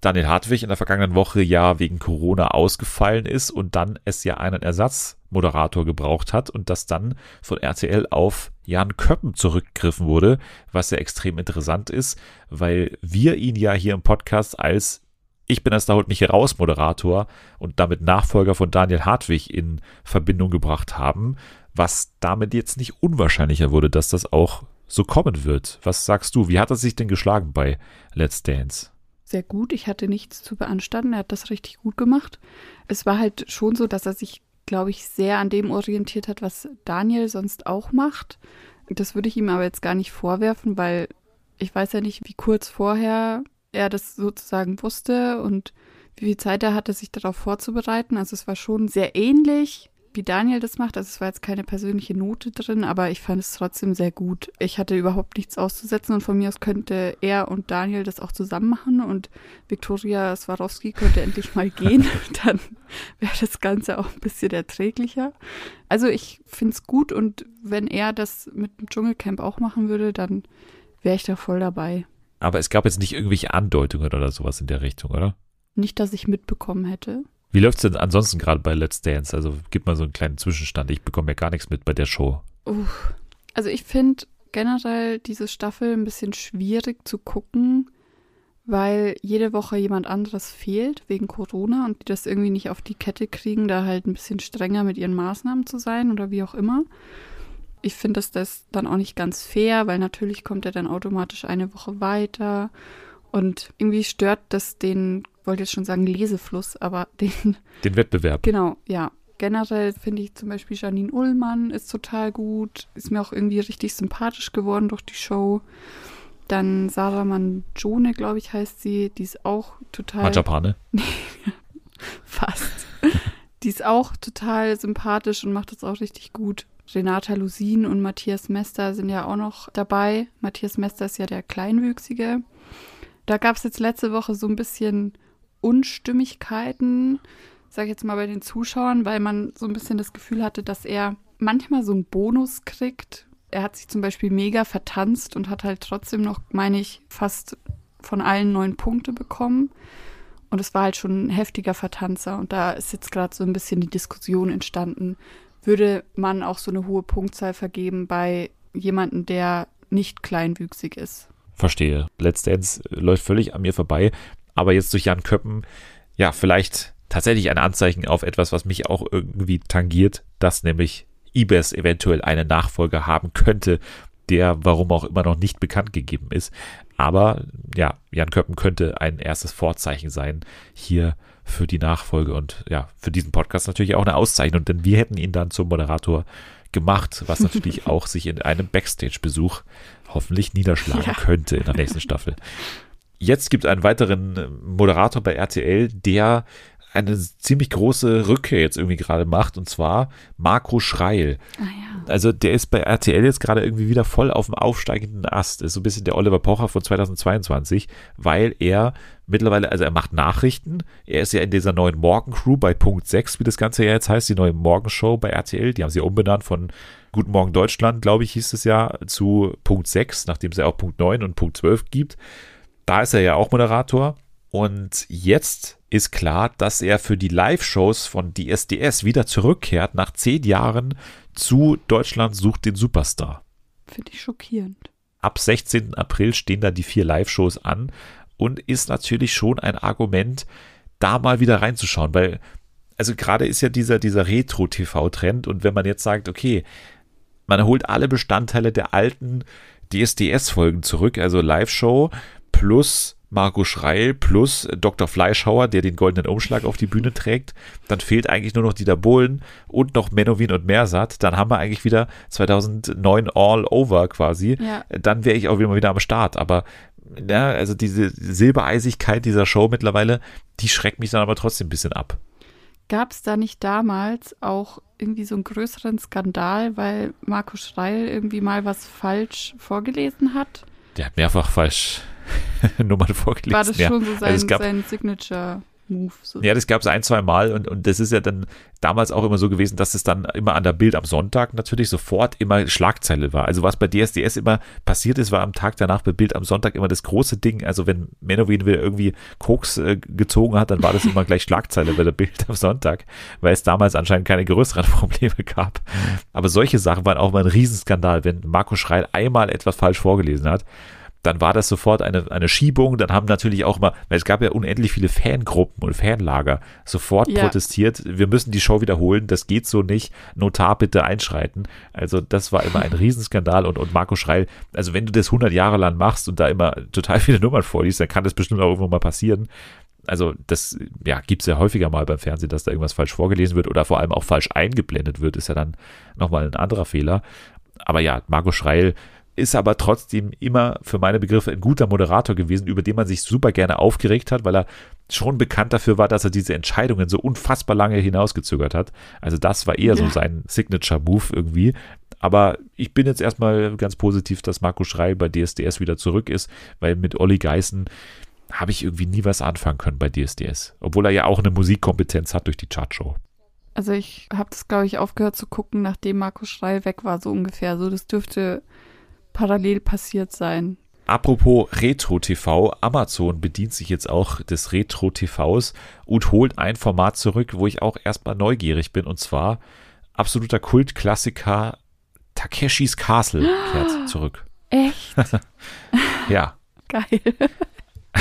Daniel Hartwig in der vergangenen Woche ja wegen Corona ausgefallen ist und dann es ja einen Ersatzmoderator gebraucht hat und dass dann von RTL auf Jan Köppen zurückgegriffen wurde, was ja extrem interessant ist, weil wir ihn ja hier im Podcast als ich bin als da holt mich hier raus Moderator und damit Nachfolger von Daniel Hartwig in Verbindung gebracht haben, was damit jetzt nicht unwahrscheinlicher wurde, dass das auch so kommen wird. Was sagst du? Wie hat er sich denn geschlagen bei Let's Dance? Sehr gut. Ich hatte nichts zu beanstanden. Er hat das richtig gut gemacht. Es war halt schon so, dass er sich, glaube ich, sehr an dem orientiert hat, was Daniel sonst auch macht. Das würde ich ihm aber jetzt gar nicht vorwerfen, weil ich weiß ja nicht, wie kurz vorher er das sozusagen wusste und wie viel Zeit er hatte, sich darauf vorzubereiten. Also es war schon sehr ähnlich, wie Daniel das macht. Also es war jetzt keine persönliche Note drin, aber ich fand es trotzdem sehr gut. Ich hatte überhaupt nichts auszusetzen und von mir aus könnte er und Daniel das auch zusammen machen und Viktoria Swarovski könnte endlich mal gehen. (laughs) (laughs) Dann wäre das Ganze auch ein bisschen erträglicher. Also ich finde es gut und wenn er das mit dem Dschungelcamp auch machen würde, dann wäre ich da voll dabei. Aber es gab jetzt nicht irgendwelche Andeutungen oder sowas in der Richtung, oder? Nicht, dass ich mitbekommen hätte. Wie läuft es denn ansonsten gerade bei Let's Dance? Also gib mal so einen kleinen Zwischenstand. Ich bekomme ja gar nichts mit bei der Show. Uff. Also ich finde generell diese Staffel ein bisschen schwierig zu gucken, weil jede Woche jemand anderes fehlt wegen Corona und die das irgendwie nicht auf die Kette kriegen, da halt ein bisschen strenger mit ihren Maßnahmen zu sein oder wie auch immer. Ich finde dass das dann auch nicht ganz fair, weil natürlich kommt er dann automatisch eine Woche weiter und irgendwie stört das den, wollte jetzt schon sagen Lesefluss, aber (laughs) den. Den Wettbewerb. Genau, ja. Generell finde ich zum Beispiel Janine Ullmann ist total gut, ist mir auch irgendwie richtig sympathisch geworden durch die Show. Dann Sarah Manjone, glaube ich, heißt sie. Die ist auch total. Manjapane. (laughs) Fast. die ist auch total sympathisch und macht das auch richtig gut. Renata Lusin und Matthias Mester sind ja auch noch dabei. Matthias Mester ist ja der Kleinwüchsige. Da gab es jetzt letzte Woche so ein bisschen Unstimmigkeiten, sage ich jetzt mal bei den Zuschauern, weil man so ein bisschen das Gefühl hatte, dass er manchmal so einen Bonus kriegt, er hat sich zum Beispiel mega vertanzt und hat halt trotzdem noch, meine ich, fast von allen neun Punkte bekommen. Und es war halt schon ein heftiger Vertanzer. Und da ist jetzt gerade so ein bisschen die Diskussion entstanden. Würde man auch so eine hohe Punktzahl vergeben bei jemandem, der nicht kleinwüchsig ist? Verstehe. Let's läuft völlig an mir vorbei. Aber jetzt durch Jan Köppen, ja, vielleicht tatsächlich ein Anzeichen auf etwas, was mich auch irgendwie tangiert, dass nämlich Ibis eventuell einen Nachfolger haben könnte, der warum auch immer noch nicht bekannt gegeben ist. Aber ja, Jan Köppen könnte ein erstes Vorzeichen sein hier für die Nachfolge und ja, für diesen Podcast natürlich auch eine Auszeichnung, denn wir hätten ihn dann zum Moderator gemacht, was (laughs) natürlich auch sich in einem Backstage-Besuch hoffentlich niederschlagen ja. könnte in der nächsten Staffel. Jetzt gibt es einen weiteren Moderator bei RTL, der eine ziemlich große Rückkehr jetzt irgendwie gerade macht, und zwar Marco Schreil. Ah, ja. Also der ist bei RTL jetzt gerade irgendwie wieder voll auf dem aufsteigenden Ast. Ist so ein bisschen der Oliver Pocher von 2022, weil er mittlerweile, also er macht Nachrichten. Er ist ja in dieser neuen Morgencrew bei Punkt 6, wie das Ganze ja jetzt heißt, die neue Morgenshow bei RTL. Die haben sie umbenannt von Guten Morgen Deutschland, glaube ich, hieß es ja, zu Punkt 6, nachdem es ja auch Punkt 9 und Punkt 12 gibt. Da ist er ja auch Moderator. Und jetzt ist klar, dass er für die Live-Shows von DSDS wieder zurückkehrt nach zehn Jahren zu Deutschland sucht den Superstar. Finde ich schockierend. Ab 16. April stehen da die vier Live-Shows an und ist natürlich schon ein Argument, da mal wieder reinzuschauen, weil, also gerade ist ja dieser, dieser Retro-TV-Trend und wenn man jetzt sagt, okay, man holt alle Bestandteile der alten DSDS-Folgen zurück, also Live-Show plus Marco Schreil plus Dr. Fleischhauer, der den goldenen Umschlag auf die Bühne trägt. Dann fehlt eigentlich nur noch Dieter Bohlen und noch Menowin und Mersat. Dann haben wir eigentlich wieder 2009 all over quasi. Ja. Dann wäre ich auch immer wieder am Start. Aber ja, also diese Silbereisigkeit dieser Show mittlerweile, die schreckt mich dann aber trotzdem ein bisschen ab. Gab es da nicht damals auch irgendwie so einen größeren Skandal, weil Marco Schreil irgendwie mal was falsch vorgelesen hat? Der hat mehrfach falsch (laughs) Nummern vorgelesen. War das schon so sein, also gab, sein Signature? Move. So. Ja, das gab es ein, zwei Mal und, und das ist ja dann damals auch immer so gewesen, dass es dann immer an der Bild am Sonntag natürlich sofort immer Schlagzeile war. Also was bei DSDS immer passiert ist, war am Tag danach bei Bild am Sonntag immer das große Ding. Also wenn Menowin wieder irgendwie Koks äh, gezogen hat, dann war das immer gleich Schlagzeile bei der Bild am Sonntag, weil es damals anscheinend keine größeren (laughs) Probleme gab. Aber solche Sachen waren auch mal ein Riesenskandal, wenn Marco Schreil einmal etwas falsch vorgelesen hat dann war das sofort eine, eine Schiebung. Dann haben natürlich auch mal, weil es gab ja unendlich viele Fangruppen und Fanlager, sofort ja. protestiert. Wir müssen die Show wiederholen. Das geht so nicht. Notar bitte einschreiten. Also das war immer ein (laughs) Riesenskandal. Und, und Marco Schreil, also wenn du das 100 Jahre lang machst und da immer total viele Nummern vorliest, dann kann das bestimmt auch irgendwo mal passieren. Also das ja, gibt es ja häufiger mal beim Fernsehen, dass da irgendwas falsch vorgelesen wird oder vor allem auch falsch eingeblendet wird, ist ja dann nochmal ein anderer Fehler. Aber ja, Marco Schreil, ist aber trotzdem immer für meine Begriffe ein guter Moderator gewesen, über den man sich super gerne aufgeregt hat, weil er schon bekannt dafür war, dass er diese Entscheidungen so unfassbar lange hinausgezögert hat. Also das war eher ja. so sein Signature-Move irgendwie. Aber ich bin jetzt erstmal ganz positiv, dass Marco Schrei bei DSDS wieder zurück ist, weil mit Olli Geißen habe ich irgendwie nie was anfangen können bei DSDS. Obwohl er ja auch eine Musikkompetenz hat durch die Chartshow. Also ich habe das, glaube ich, aufgehört zu gucken, nachdem Marco Schrei weg war, so ungefähr. So, das dürfte parallel passiert sein. Apropos Retro-TV, Amazon bedient sich jetzt auch des Retro-TVs und holt ein Format zurück, wo ich auch erstmal neugierig bin, und zwar absoluter Kultklassiker Takeshis Castle kehrt (gasps) zurück. Echt? (laughs) Ja. (laughs) Geil.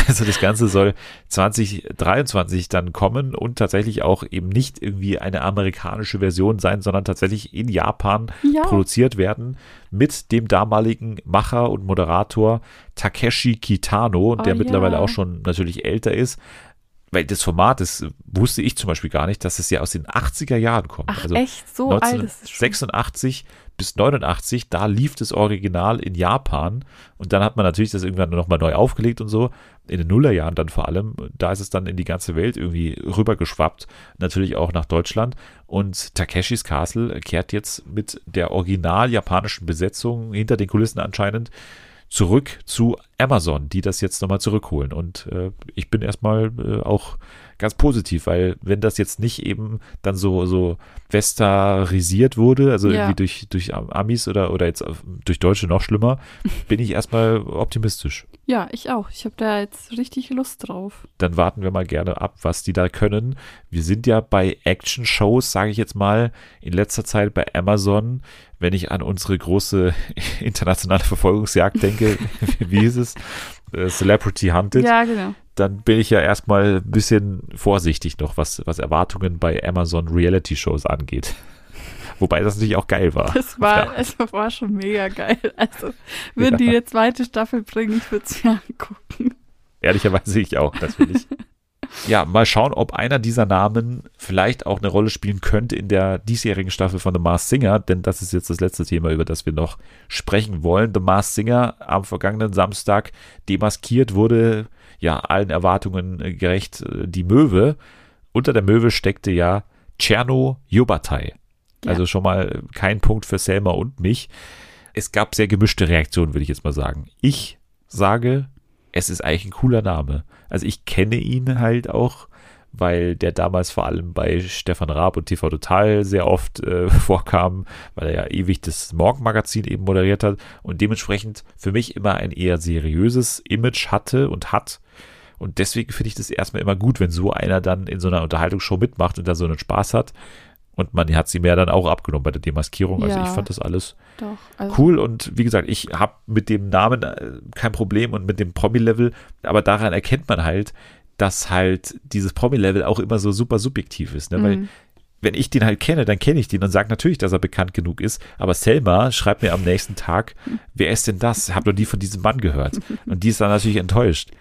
Also das Ganze soll 2023 dann kommen und tatsächlich auch eben nicht irgendwie eine amerikanische Version sein, sondern tatsächlich in Japan Ja. produziert werden mit dem damaligen Macher und Moderator Takeshi Kitano, der Oh mittlerweile ja. auch schon natürlich älter ist. Weil das Format, das wusste ich zum Beispiel gar nicht, dass es ja aus den 80er Jahren kommt. Ach, also echt? So alt ist es schon. 1986 bis 89, da lief das Original in Japan und dann hat man natürlich das irgendwann nochmal neu aufgelegt und so. In den Nullerjahren dann vor allem, da ist es dann in die ganze Welt irgendwie rübergeschwappt, natürlich auch nach Deutschland. Und Takeshis Castle kehrt jetzt mit der original japanischen Besetzung hinter den Kulissen anscheinend zurück zu Amazon, die das jetzt nochmal zurückholen. Und äh, ich bin erstmal äh, auch ganz positiv, weil wenn das jetzt nicht eben dann so, so westernisiert wurde, also Ja. irgendwie durch, durch Amis oder, oder jetzt auf- durch Deutsche noch schlimmer, (laughs) bin ich erstmal optimistisch. Ja, ich auch. Ich habe da jetzt richtig Lust drauf. Dann warten wir mal gerne ab, was die da können. Wir sind ja bei Action-Shows, sage ich jetzt mal, in letzter Zeit bei Amazon, wenn ich an unsere große (laughs) internationale Verfolgungsjagd denke, (laughs) wie hieß es? Äh, Celebrity Hunted. Ja, genau. dann bin ich ja erstmal ein bisschen vorsichtig noch, was, was Erwartungen bei Amazon Reality Shows angeht. Wobei das natürlich auch geil war. Das war, es war schon mega geil. Also, würden die Ja. eine zweite Staffel bringen, ich würde es mir angucken. Ehrlicherweise ich auch, natürlich. (laughs) Ja, mal schauen, ob einer dieser Namen vielleicht auch eine Rolle spielen könnte in der diesjährigen Staffel von The Masked Singer, denn das ist jetzt das letzte Thema, über das wir noch sprechen wollen. The Masked Singer am vergangenen Samstag demaskiert wurde, ja, allen Erwartungen gerecht, äh, die Möwe. Unter der Möwe steckte ja Tscherno Jobatai. Ja. Also schon mal kein Punkt für Selma und mich. Es gab sehr gemischte Reaktionen, würde ich jetzt mal sagen. Ich sage, es ist eigentlich ein cooler Name. Also ich kenne ihn halt auch, weil der damals vor allem bei Stefan Raab und TV Total sehr oft äh, (laughs) vorkam, weil er ja ewig das Morgenmagazin eben moderiert hat und dementsprechend für mich immer ein eher seriöses Image hatte und hat. Und deswegen finde ich das erstmal immer gut, wenn so einer dann in so einer Unterhaltungsshow mitmacht und da so einen Spaß hat. Und man hat sie mir dann auch abgenommen bei der Demaskierung. Also Ja. ich fand das alles Doch. Also, cool und wie gesagt, ich habe mit dem Namen äh, kein Problem und mit dem Promi-Level, aber daran erkennt man halt, dass halt dieses Promi-Level auch immer so super subjektiv ist, ne? weil Mhm. wenn ich den halt kenne, dann kenne ich den und sage natürlich, dass er bekannt genug ist, aber Selma schreibt mir am nächsten Tag, wer ist denn das? Hab noch nie von diesem Mann gehört (laughs) und die ist dann natürlich enttäuscht.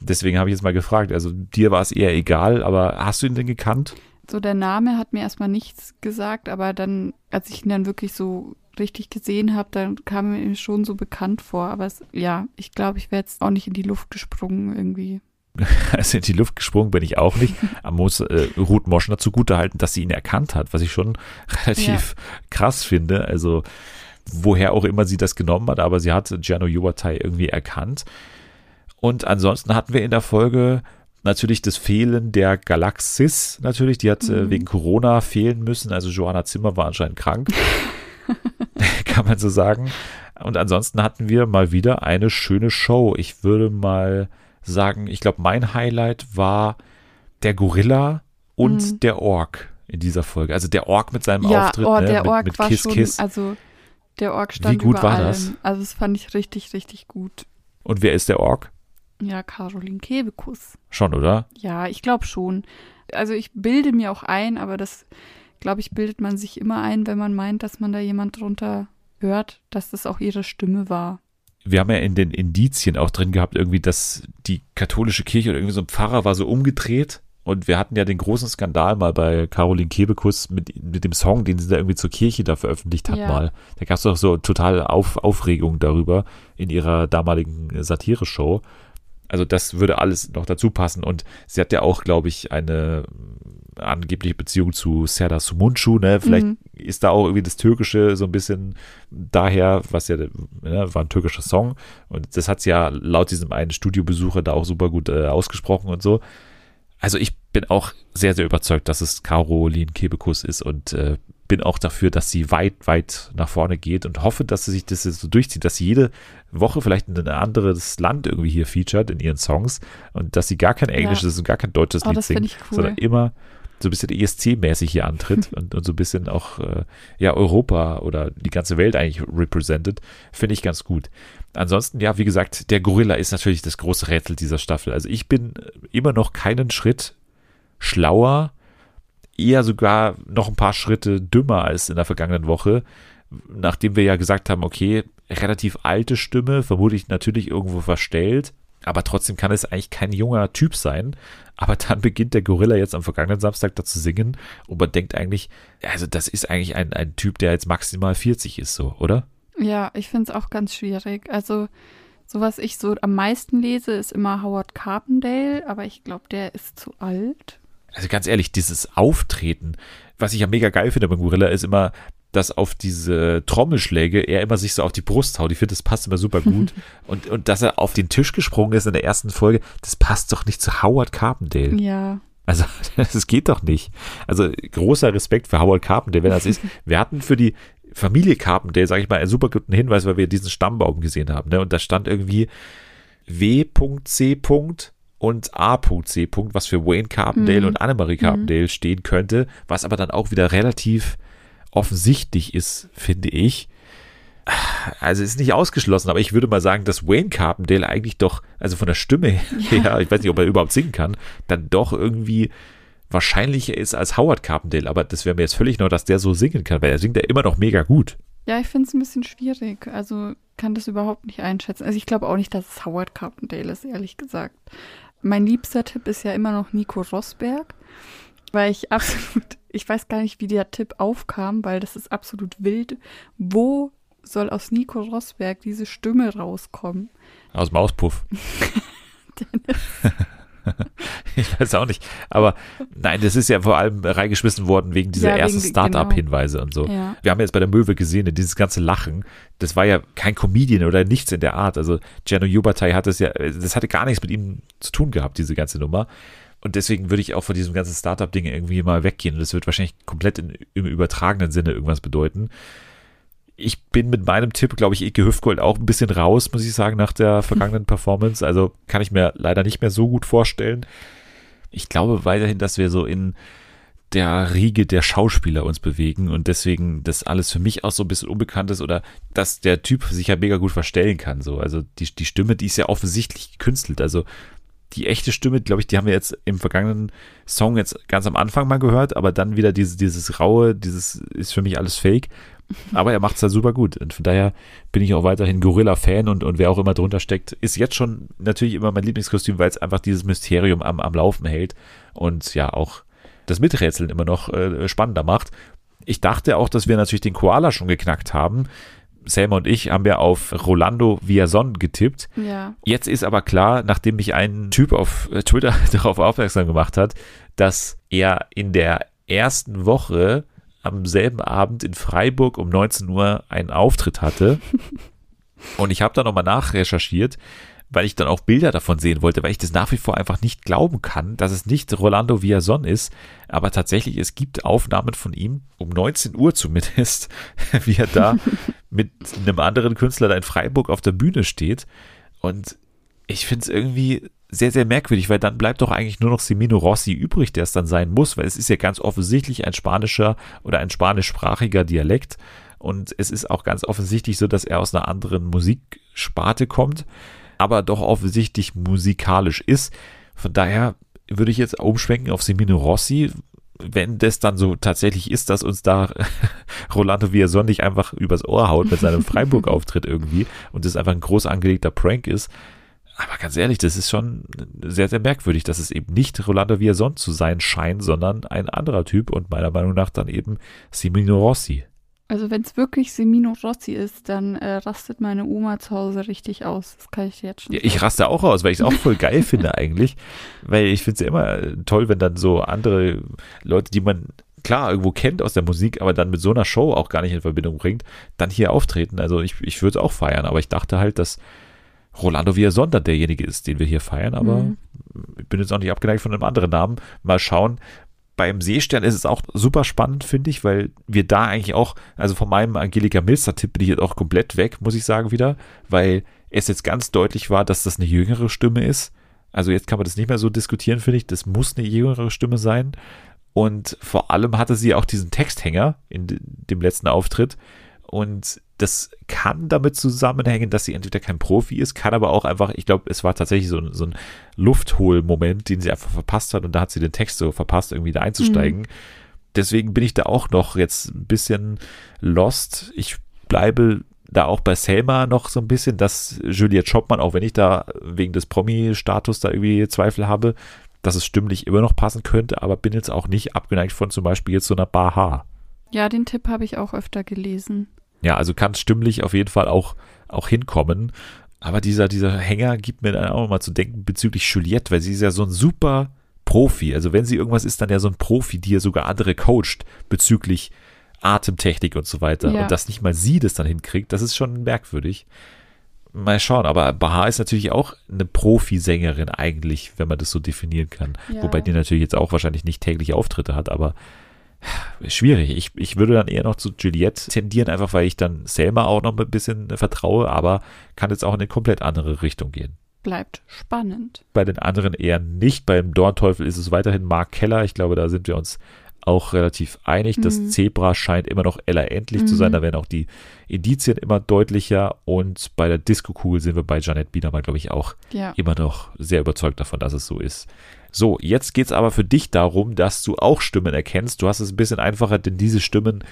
Deswegen habe ich jetzt mal gefragt, also dir war es eher egal, aber hast du ihn denn gekannt? So, der Name hat mir erstmal nichts gesagt, aber dann, als ich ihn dann wirklich so richtig gesehen habe, dann kam er mir schon so bekannt vor. Aber es, ja, ich glaube, ich wäre jetzt auch nicht in die Luft gesprungen irgendwie. (laughs) Also in die Luft gesprungen bin ich auch nicht. (laughs) Man muss äh, Ruth Moschner zugutehalten, dass sie ihn erkannt hat, was ich schon relativ krass finde. Also woher auch immer sie das genommen hat, aber sie hat Gianno Yuatai irgendwie erkannt. Und ansonsten hatten wir in der Folge natürlich das Fehlen der Galaxis natürlich. Die hat äh, Mhm. wegen Corona fehlen müssen. Also Johanna Zimmer war anscheinend krank. (laughs) Kann man so sagen. Und ansonsten hatten wir mal wieder eine schöne Show. Ich würde mal sagen, ich glaube, mein Highlight war der Gorilla und Mhm. der Ork in dieser Folge. Also der Ork mit seinem ja, Auftritt oh, ne, der mit, Ork mit war Kiss schon, Kiss. also der Ork stand Wie gut war allem. das? Also das fand ich richtig, richtig gut. Und wer ist der Ork? Ja, Caroline Kebekus. Schon, oder? Ja, ich glaube schon. Also ich bilde mir auch ein, aber das, glaube ich, bildet man sich immer ein, wenn man meint, dass man da jemand drunter hört, dass das auch ihre Stimme war. wir haben ja in den Indizien auch drin gehabt, irgendwie, dass die katholische Kirche oder irgendwie so ein Pfarrer war so umgedreht. Und wir hatten ja den großen Skandal mal bei Caroline Kebekus mit, mit dem Song, den sie da irgendwie zur Kirche da veröffentlicht hat Ja. mal. Da gab es doch so total Auf, Aufregung darüber in ihrer damaligen Satire-Show. Also das würde alles noch dazu passen. Und sie hat ja auch, glaube ich, eine äh, angebliche Beziehung zu Serdar Sumuncu. Ne? Vielleicht Mhm. ist da auch irgendwie das Türkische so ein bisschen daher, was ja, ne, war ein türkischer Song. Und das hat sie ja laut diesem einen Studiobesucher da auch super gut äh, ausgesprochen und so. Also ich bin auch sehr, sehr überzeugt, dass es Caroline Kebekus ist und äh, bin auch dafür, dass sie weit, weit nach vorne geht und hoffe, dass sie sich das jetzt so durchzieht, dass sie jede Woche vielleicht in ein anderes Land irgendwie hier featured in ihren Songs und dass sie gar kein englisches und gar kein deutsches Oh, Lied singt, cool. sondern immer so ein bisschen ESC-mäßig hier antritt (laughs) und, und so ein bisschen auch äh, ja Europa oder die ganze Welt eigentlich represented, finde ich ganz gut. Ansonsten, ja, wie gesagt, der Gorilla ist natürlich das große Rätsel dieser Staffel. Also ich bin immer noch keinen Schritt schlauer, eher sogar noch ein paar Schritte dümmer als in der vergangenen Woche, nachdem wir ja gesagt haben, okay, relativ alte Stimme, vermutlich natürlich irgendwo verstellt, aber trotzdem kann es eigentlich kein junger Typ sein. Aber dann beginnt der Gorilla jetzt am vergangenen Samstag da zu singen und man denkt eigentlich, also das ist eigentlich ein, ein Typ, der jetzt maximal 40 ist, so, oder? Ja, ich finde es auch ganz schwierig. Also, so was ich so am meisten lese, ist immer Howard Carpendale, aber ich glaube, der ist zu alt. Also ganz ehrlich, dieses Auftreten, was ich ja mega geil finde beim Gorilla, ist immer, dass auf diese Trommelschläge er immer sich so auf die Brust haut. Ich finde, das passt immer super (laughs) gut. und, und dass er auf den Tisch gesprungen ist in der ersten Folge, das passt doch nicht zu Howard Carpendale. Ja. Also, (laughs) das geht doch nicht. Also, großer Respekt für Howard Carpendale, wenn das ist. (laughs) Wir hatten für die Familie Carpendale, sage ich mal, einen super guten Hinweis, weil wir diesen Stammbaum gesehen haben. Ne? Und da stand irgendwie W.C. und A.C. was für Wayne Carpendale mhm. und Annemarie Carpendale mhm. stehen könnte, was aber dann auch wieder relativ offensichtlich ist, finde ich. Also ist nicht ausgeschlossen, aber ich würde mal sagen, dass Wayne Carpendale eigentlich doch, also von der Stimme her, ja. (laughs) ich weiß nicht, ob er überhaupt singen kann, dann doch irgendwie wahrscheinlicher ist als Howard Carpendale. Aber das wäre mir jetzt völlig neu, dass der so singen kann, weil er singt ja immer noch mega gut. Ja, ich finde es ein bisschen schwierig. Also kann das überhaupt nicht einschätzen. Also ich glaube auch nicht, dass es Howard Carpendale ist, ehrlich gesagt. Mein liebster Tipp ist ja immer noch Nico Rosberg, weil ich absolut (laughs) ich weiß gar nicht, wie der Tipp aufkam, weil das ist absolut wild. Wo soll aus Nico Rosberg diese Stimme rauskommen? Aus dem Auspuff. (laughs) (laughs) (laughs) ich weiß auch nicht. Aber nein, das ist ja vor allem reingeschmissen worden wegen dieser ja, ersten Start-up-Hinweise genau. und so. Ja. Wir haben jetzt bei der Möwe gesehen, dieses ganze Lachen, das war ja kein Comedian oder nichts in der Art. Also Gianno Jubatai hat das ja, das hatte gar nichts mit ihm zu tun gehabt, diese ganze Nummer. Und deswegen würde ich auch von diesem ganzen Startup-Ding irgendwie mal weggehen. Und das wird wahrscheinlich komplett in, im übertragenen Sinne irgendwas bedeuten. Ich bin mit meinem Tipp, glaube ich, Ike Hüftgold auch ein bisschen raus, muss ich sagen, nach der (laughs) vergangenen Performance. Also kann ich mir leider nicht mehr so gut vorstellen. Ich glaube weiterhin, dass wir so in der Riege der Schauspieler uns bewegen und deswegen das alles für mich auch so ein bisschen unbekannt ist oder dass der Typ sich ja mega gut verstellen kann. So, also die, die Stimme, die ist ja offensichtlich gekünstelt. Also die echte Stimme, glaube ich, die haben wir jetzt im vergangenen Song jetzt ganz am Anfang mal gehört, aber dann wieder dieses, dieses raue, dieses ist für mich alles fake. Aber er macht es da super gut. Und von daher bin ich auch weiterhin Gorilla-Fan und, und wer auch immer drunter steckt, ist jetzt schon natürlich immer mein Lieblingskostüm, weil es einfach dieses Mysterium am, am Laufen hält und ja auch das Miträtseln immer noch äh, spannender macht. Ich dachte auch, dass wir natürlich den Koala schon geknackt haben. Selma und ich haben ja auf Rolando Villason getippt. Ja. Jetzt ist aber klar, nachdem mich ein Typ auf Twitter (laughs) darauf aufmerksam gemacht hat, dass er in der ersten Woche am selben Abend in Freiburg um 19 Uhr einen Auftritt hatte. (laughs) und ich habe da nochmal nachrecherchiert weil ich dann auch Bilder davon sehen wollte, weil ich das nach wie vor einfach nicht glauben kann, dass es nicht Rolando Villason ist. Aber tatsächlich, es gibt Aufnahmen von ihm, um 19 Uhr zumindest, (laughs) wie er da (laughs) mit einem anderen Künstler da in Freiburg auf der Bühne steht. Und ich finde es irgendwie sehr, sehr merkwürdig, weil dann bleibt doch eigentlich nur noch Semino Rossi übrig, der es dann sein muss, weil es ist ja ganz offensichtlich ein spanischer oder ein spanischsprachiger Dialekt. Und es ist auch ganz offensichtlich so, dass er aus einer anderen Musiksparte kommt aber doch offensichtlich musikalisch ist. Von daher würde ich jetzt umschwenken auf Semino Rossi, wenn das dann so tatsächlich ist, dass uns da (laughs) Rolando Villason einfach übers Ohr haut mit seinem (laughs) Freiburg-Auftritt irgendwie und das einfach ein groß angelegter Prank ist. Aber ganz ehrlich, das ist schon sehr, sehr merkwürdig, dass es eben nicht Rolando Villason zu sein scheint, sondern ein anderer Typ und meiner Meinung nach dann eben Semino Rossi. Also wenn es wirklich Semino Rossi ist, dann äh, rastet meine Oma zu Hause richtig aus. Das kann ich dir jetzt schon ja, Ich raste auch aus, weil ich es auch voll geil finde (laughs) eigentlich. Weil ich finde es ja immer toll, wenn dann so andere Leute, die man klar irgendwo kennt aus der Musik, aber dann mit so einer Show auch gar nicht in Verbindung bringt, dann hier auftreten. Also ich, ich würde es auch feiern, aber ich dachte halt, dass Rolando Villasonda derjenige ist, den wir hier feiern, aber mhm. ich bin jetzt auch nicht abgeneigt von einem anderen Namen. Mal schauen, beim Seestern ist es auch super spannend, finde ich, weil wir da eigentlich auch, also von meinem Angelika Milster-Tipp bin ich jetzt auch komplett weg, muss ich sagen wieder, weil es jetzt ganz deutlich war, dass das eine jüngere Stimme ist. Also jetzt kann man das nicht mehr so diskutieren, finde ich. Das muss eine jüngere Stimme sein. Und vor allem hatte sie auch diesen Texthänger in dem letzten Auftritt. Und das kann damit zusammenhängen, dass sie entweder kein Profi ist, kann aber auch einfach, ich glaube, es war tatsächlich so, ein, so ein Lufthol-Moment, den sie einfach verpasst hat und da hat sie den Text so verpasst, irgendwie da einzusteigen. Mhm. Deswegen bin ich da auch noch jetzt ein bisschen lost. Ich bleibe da auch bei Selma noch so ein bisschen, dass Juliette Schoppmann, auch wenn ich da wegen des Promi-Status da irgendwie Zweifel habe, dass es stimmlich immer noch passen könnte, aber bin jetzt auch nicht abgeneigt von zum Beispiel jetzt so einer Baha. Ja, den Tipp habe ich auch öfter gelesen. Ja, also kann stimmlich auf jeden Fall auch, auch hinkommen. Aber dieser, dieser Hänger gibt mir dann auch mal zu denken bezüglich Juliette, weil sie ist ja so ein super Profi. Also wenn sie irgendwas ist, dann ja so ein Profi, die ja sogar andere coacht bezüglich Atemtechnik und so weiter. Ja. Und dass nicht mal sie das dann hinkriegt, das ist schon merkwürdig. Mal schauen, aber Baha ist natürlich auch eine Profisängerin eigentlich, wenn man das so definieren kann. Ja. Wobei die natürlich jetzt auch wahrscheinlich nicht täglich Auftritte hat, aber schwierig. Ich, ich würde dann eher noch zu Juliette tendieren, einfach weil ich dann Selma auch noch ein bisschen vertraue, aber kann jetzt auch in eine komplett andere Richtung gehen. Bleibt spannend. Bei den anderen eher nicht. Beim Dornteufel ist es weiterhin Mark Keller. Ich glaube, da sind wir uns auch relativ einig. Mhm. Das Zebra scheint immer noch Ella endlich mhm. zu sein. Mhm. Da werden auch die Indizien immer deutlicher. Und bei der Disco-Kugel sind wir bei Janet Biedermann, glaube ich, auch ja. immer noch sehr überzeugt davon, dass es so ist. So, jetzt geht es aber für dich darum, dass du auch Stimmen erkennst. Du hast es ein bisschen einfacher, denn diese Stimmen,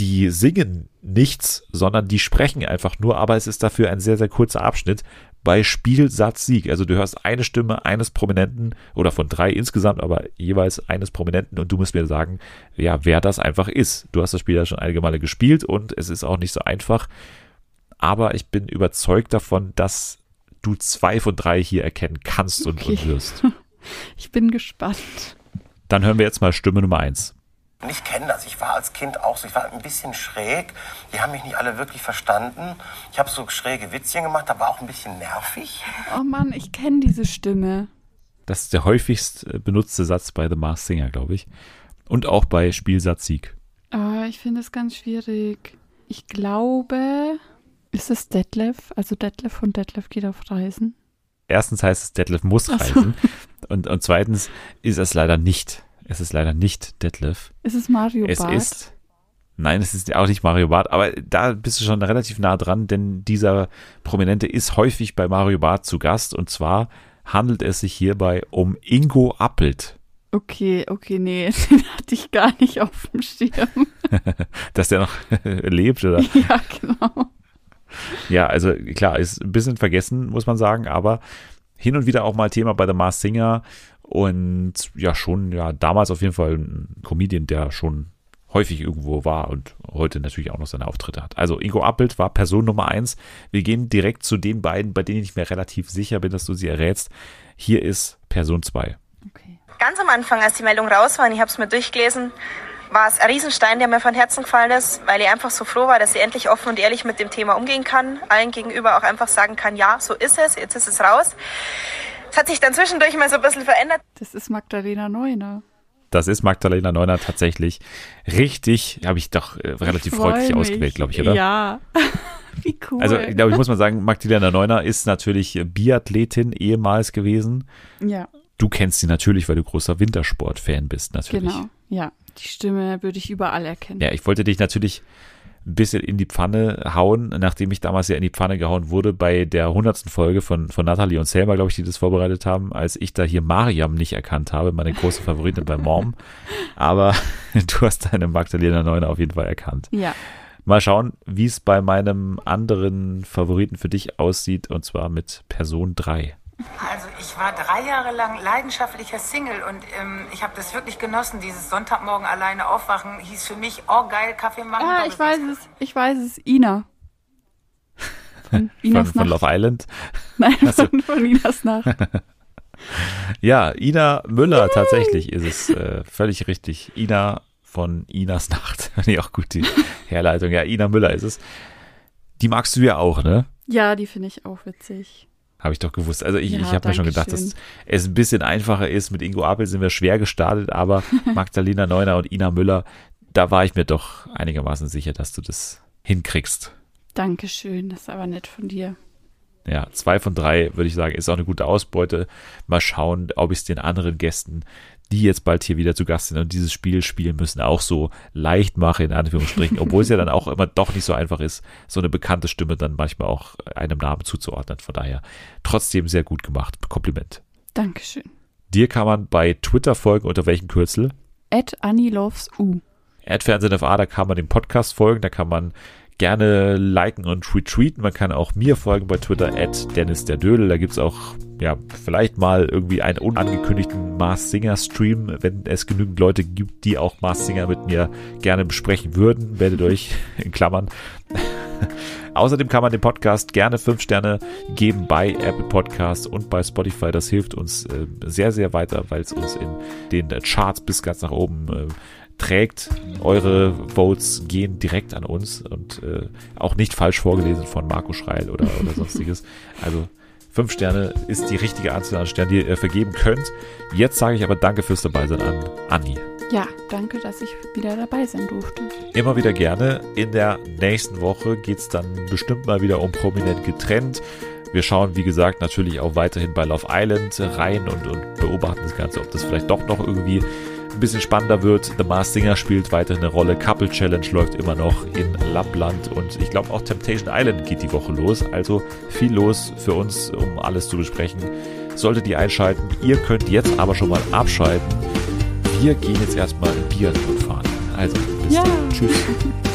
die singen nichts, sondern die sprechen einfach nur, aber es ist dafür ein sehr, sehr kurzer Abschnitt bei Spiel, Satz, Sieg. Also du hörst eine Stimme eines Prominenten oder von drei insgesamt, aber jeweils eines Prominenten und du musst mir sagen, ja, wer das einfach ist. Du hast das Spiel ja schon einige Male gespielt und es ist auch nicht so einfach. Aber ich bin überzeugt davon, dass du zwei von drei hier erkennen kannst und, okay. und wirst. (laughs) Ich bin gespannt. Dann hören wir jetzt mal Stimme Nummer eins. Und ich kenne das. Ich war als Kind auch so. Ich war ein bisschen schräg. Die haben mich nicht alle wirklich verstanden. Ich habe so schräge Witzchen gemacht, aber auch ein bisschen nervig. Oh Mann, ich kenne diese Stimme. Das ist der häufigst äh, benutzte Satz bei The Mars Singer, glaube ich. Und auch bei Spielsatz Sieg. Oh, ich finde es ganz schwierig. Ich glaube, ist es Detlef? Also Detlef von Detlef geht auf Reisen. Erstens heißt es, Detlef muss reisen. So. Und, und zweitens ist es leider nicht. Es ist leider nicht Detlef. Es ist Mario es Bart. Es ist. Nein, es ist auch nicht Mario Bart, aber da bist du schon relativ nah dran, denn dieser Prominente ist häufig bei Mario Bart zu Gast und zwar handelt es sich hierbei um Ingo Appelt. Okay, okay, nee, (laughs) den hatte ich gar nicht auf dem Schirm. (laughs) Dass der noch (laughs) lebt, oder? Ja, genau. Ja, also klar, ist ein bisschen vergessen, muss man sagen, aber hin und wieder auch mal Thema bei The Mars Singer und ja, schon, ja, damals auf jeden Fall ein Comedian, der schon häufig irgendwo war und heute natürlich auch noch seine Auftritte hat. Also Ingo Appelt war Person Nummer eins. Wir gehen direkt zu den beiden, bei denen ich mir relativ sicher bin, dass du sie errätst. Hier ist Person zwei. Okay. Ganz am Anfang, als die Meldung raus war, und ich habe es mir durchgelesen, war es ein Riesenstein, der mir von Herzen gefallen ist, weil ich einfach so froh war, dass sie endlich offen und ehrlich mit dem Thema umgehen kann, allen gegenüber auch einfach sagen kann, ja, so ist es, jetzt ist es raus. Es hat sich dann zwischendurch mal so ein bisschen verändert. Das ist Magdalena Neuner. Das ist Magdalena Neuner tatsächlich. Richtig, habe ich doch äh, relativ ich freundlich mich. ausgewählt, glaube ich, oder? Ja. (laughs) Wie cool. Also, ich glaube, ich muss mal sagen, Magdalena Neuner ist natürlich Biathletin ehemals gewesen. Ja. Du kennst sie natürlich, weil du großer Wintersport-Fan bist, natürlich. Genau, ja. Die Stimme würde ich überall erkennen. Ja, ich wollte dich natürlich ein bisschen in die Pfanne hauen, nachdem ich damals ja in die Pfanne gehauen wurde bei der hundertsten Folge von, von Natalie und Selma, glaube ich, die das vorbereitet haben, als ich da hier Mariam nicht erkannt habe, meine große Favoritin bei Mom. (laughs) Aber (laughs) du hast deine Magdalena Neuner auf jeden Fall erkannt. Ja. Mal schauen, wie es bei meinem anderen Favoriten für dich aussieht, und zwar mit Person 3. Also ich war drei Jahre lang leidenschaftlicher Single und ähm, ich habe das wirklich genossen. Dieses Sonntagmorgen alleine aufwachen hieß für mich, oh geil, Kaffee machen. Ah, ich weiß es, ich weiß es, Ina. Von, (laughs) Inas von, von Love Island? (laughs) Nein, also. von, von Inas Nacht. (laughs) ja, Ina Müller tatsächlich ist es äh, völlig richtig. Ina von Inas Nacht. nee, auch gut, die Herleitung. Ja, Ina Müller ist es. Die magst du ja auch, ne? Ja, die finde ich auch witzig. Habe ich doch gewusst. Also ich, ja, ich habe mir schon gedacht, dass es ein bisschen einfacher ist. Mit Ingo Apel sind wir schwer gestartet, aber (laughs) Magdalena Neuner und Ina Müller, da war ich mir doch einigermaßen sicher, dass du das hinkriegst. Dankeschön, das ist aber nett von dir. Ja, zwei von drei, würde ich sagen, ist auch eine gute Ausbeute. Mal schauen, ob ich es den anderen Gästen, die jetzt bald hier wieder zu Gast sind und dieses Spiel spielen müssen, auch so leicht mache, in Anführungsstrichen, obwohl es ja dann auch immer doch nicht so einfach ist, so eine bekannte Stimme dann manchmal auch einem Namen zuzuordnen. Von daher trotzdem sehr gut gemacht. Kompliment. Dankeschön. Dir kann man bei Twitter folgen, unter welchem Kürzel? At Annie Loves U. Ad Fernsehen FA, da kann man dem Podcast folgen, da kann man gerne liken und retweeten. Man kann auch mir folgen bei Twitter, at Dennis der Dödel. Da gibt's auch, ja, vielleicht mal irgendwie einen unangekündigten Mars Singer Stream, wenn es genügend Leute gibt, die auch Mars Singer mit mir gerne besprechen würden. Werdet euch (laughs) in Klammern. (laughs) Außerdem kann man dem Podcast gerne fünf Sterne geben bei Apple Podcasts und bei Spotify. Das hilft uns äh, sehr, sehr weiter, weil es uns in den Charts bis ganz nach oben äh, trägt. Eure Votes gehen direkt an uns und äh, auch nicht falsch vorgelesen von Marco Schreil oder, oder sonstiges. Also fünf Sterne ist die richtige Anzahl an Sternen, die ihr vergeben könnt. Jetzt sage ich aber Danke fürs Dabeisein an Anni. Ja, danke, dass ich wieder dabei sein durfte. Immer wieder gerne. In der nächsten Woche geht es dann bestimmt mal wieder um prominent getrennt. Wir schauen, wie gesagt, natürlich auch weiterhin bei Love Island rein und, und beobachten das Ganze, ob das vielleicht doch noch irgendwie ein bisschen spannender wird. The Mars Singer spielt weiterhin eine Rolle. Couple Challenge läuft immer noch in Lappland und ich glaube auch Temptation Island geht die Woche los. Also viel los für uns, um alles zu besprechen. Solltet ihr einschalten. Ihr könnt jetzt aber schon mal abschalten. Wir gehen jetzt erstmal Biathlon fahren. Also bis Ja. dann. Tschüss. (laughs)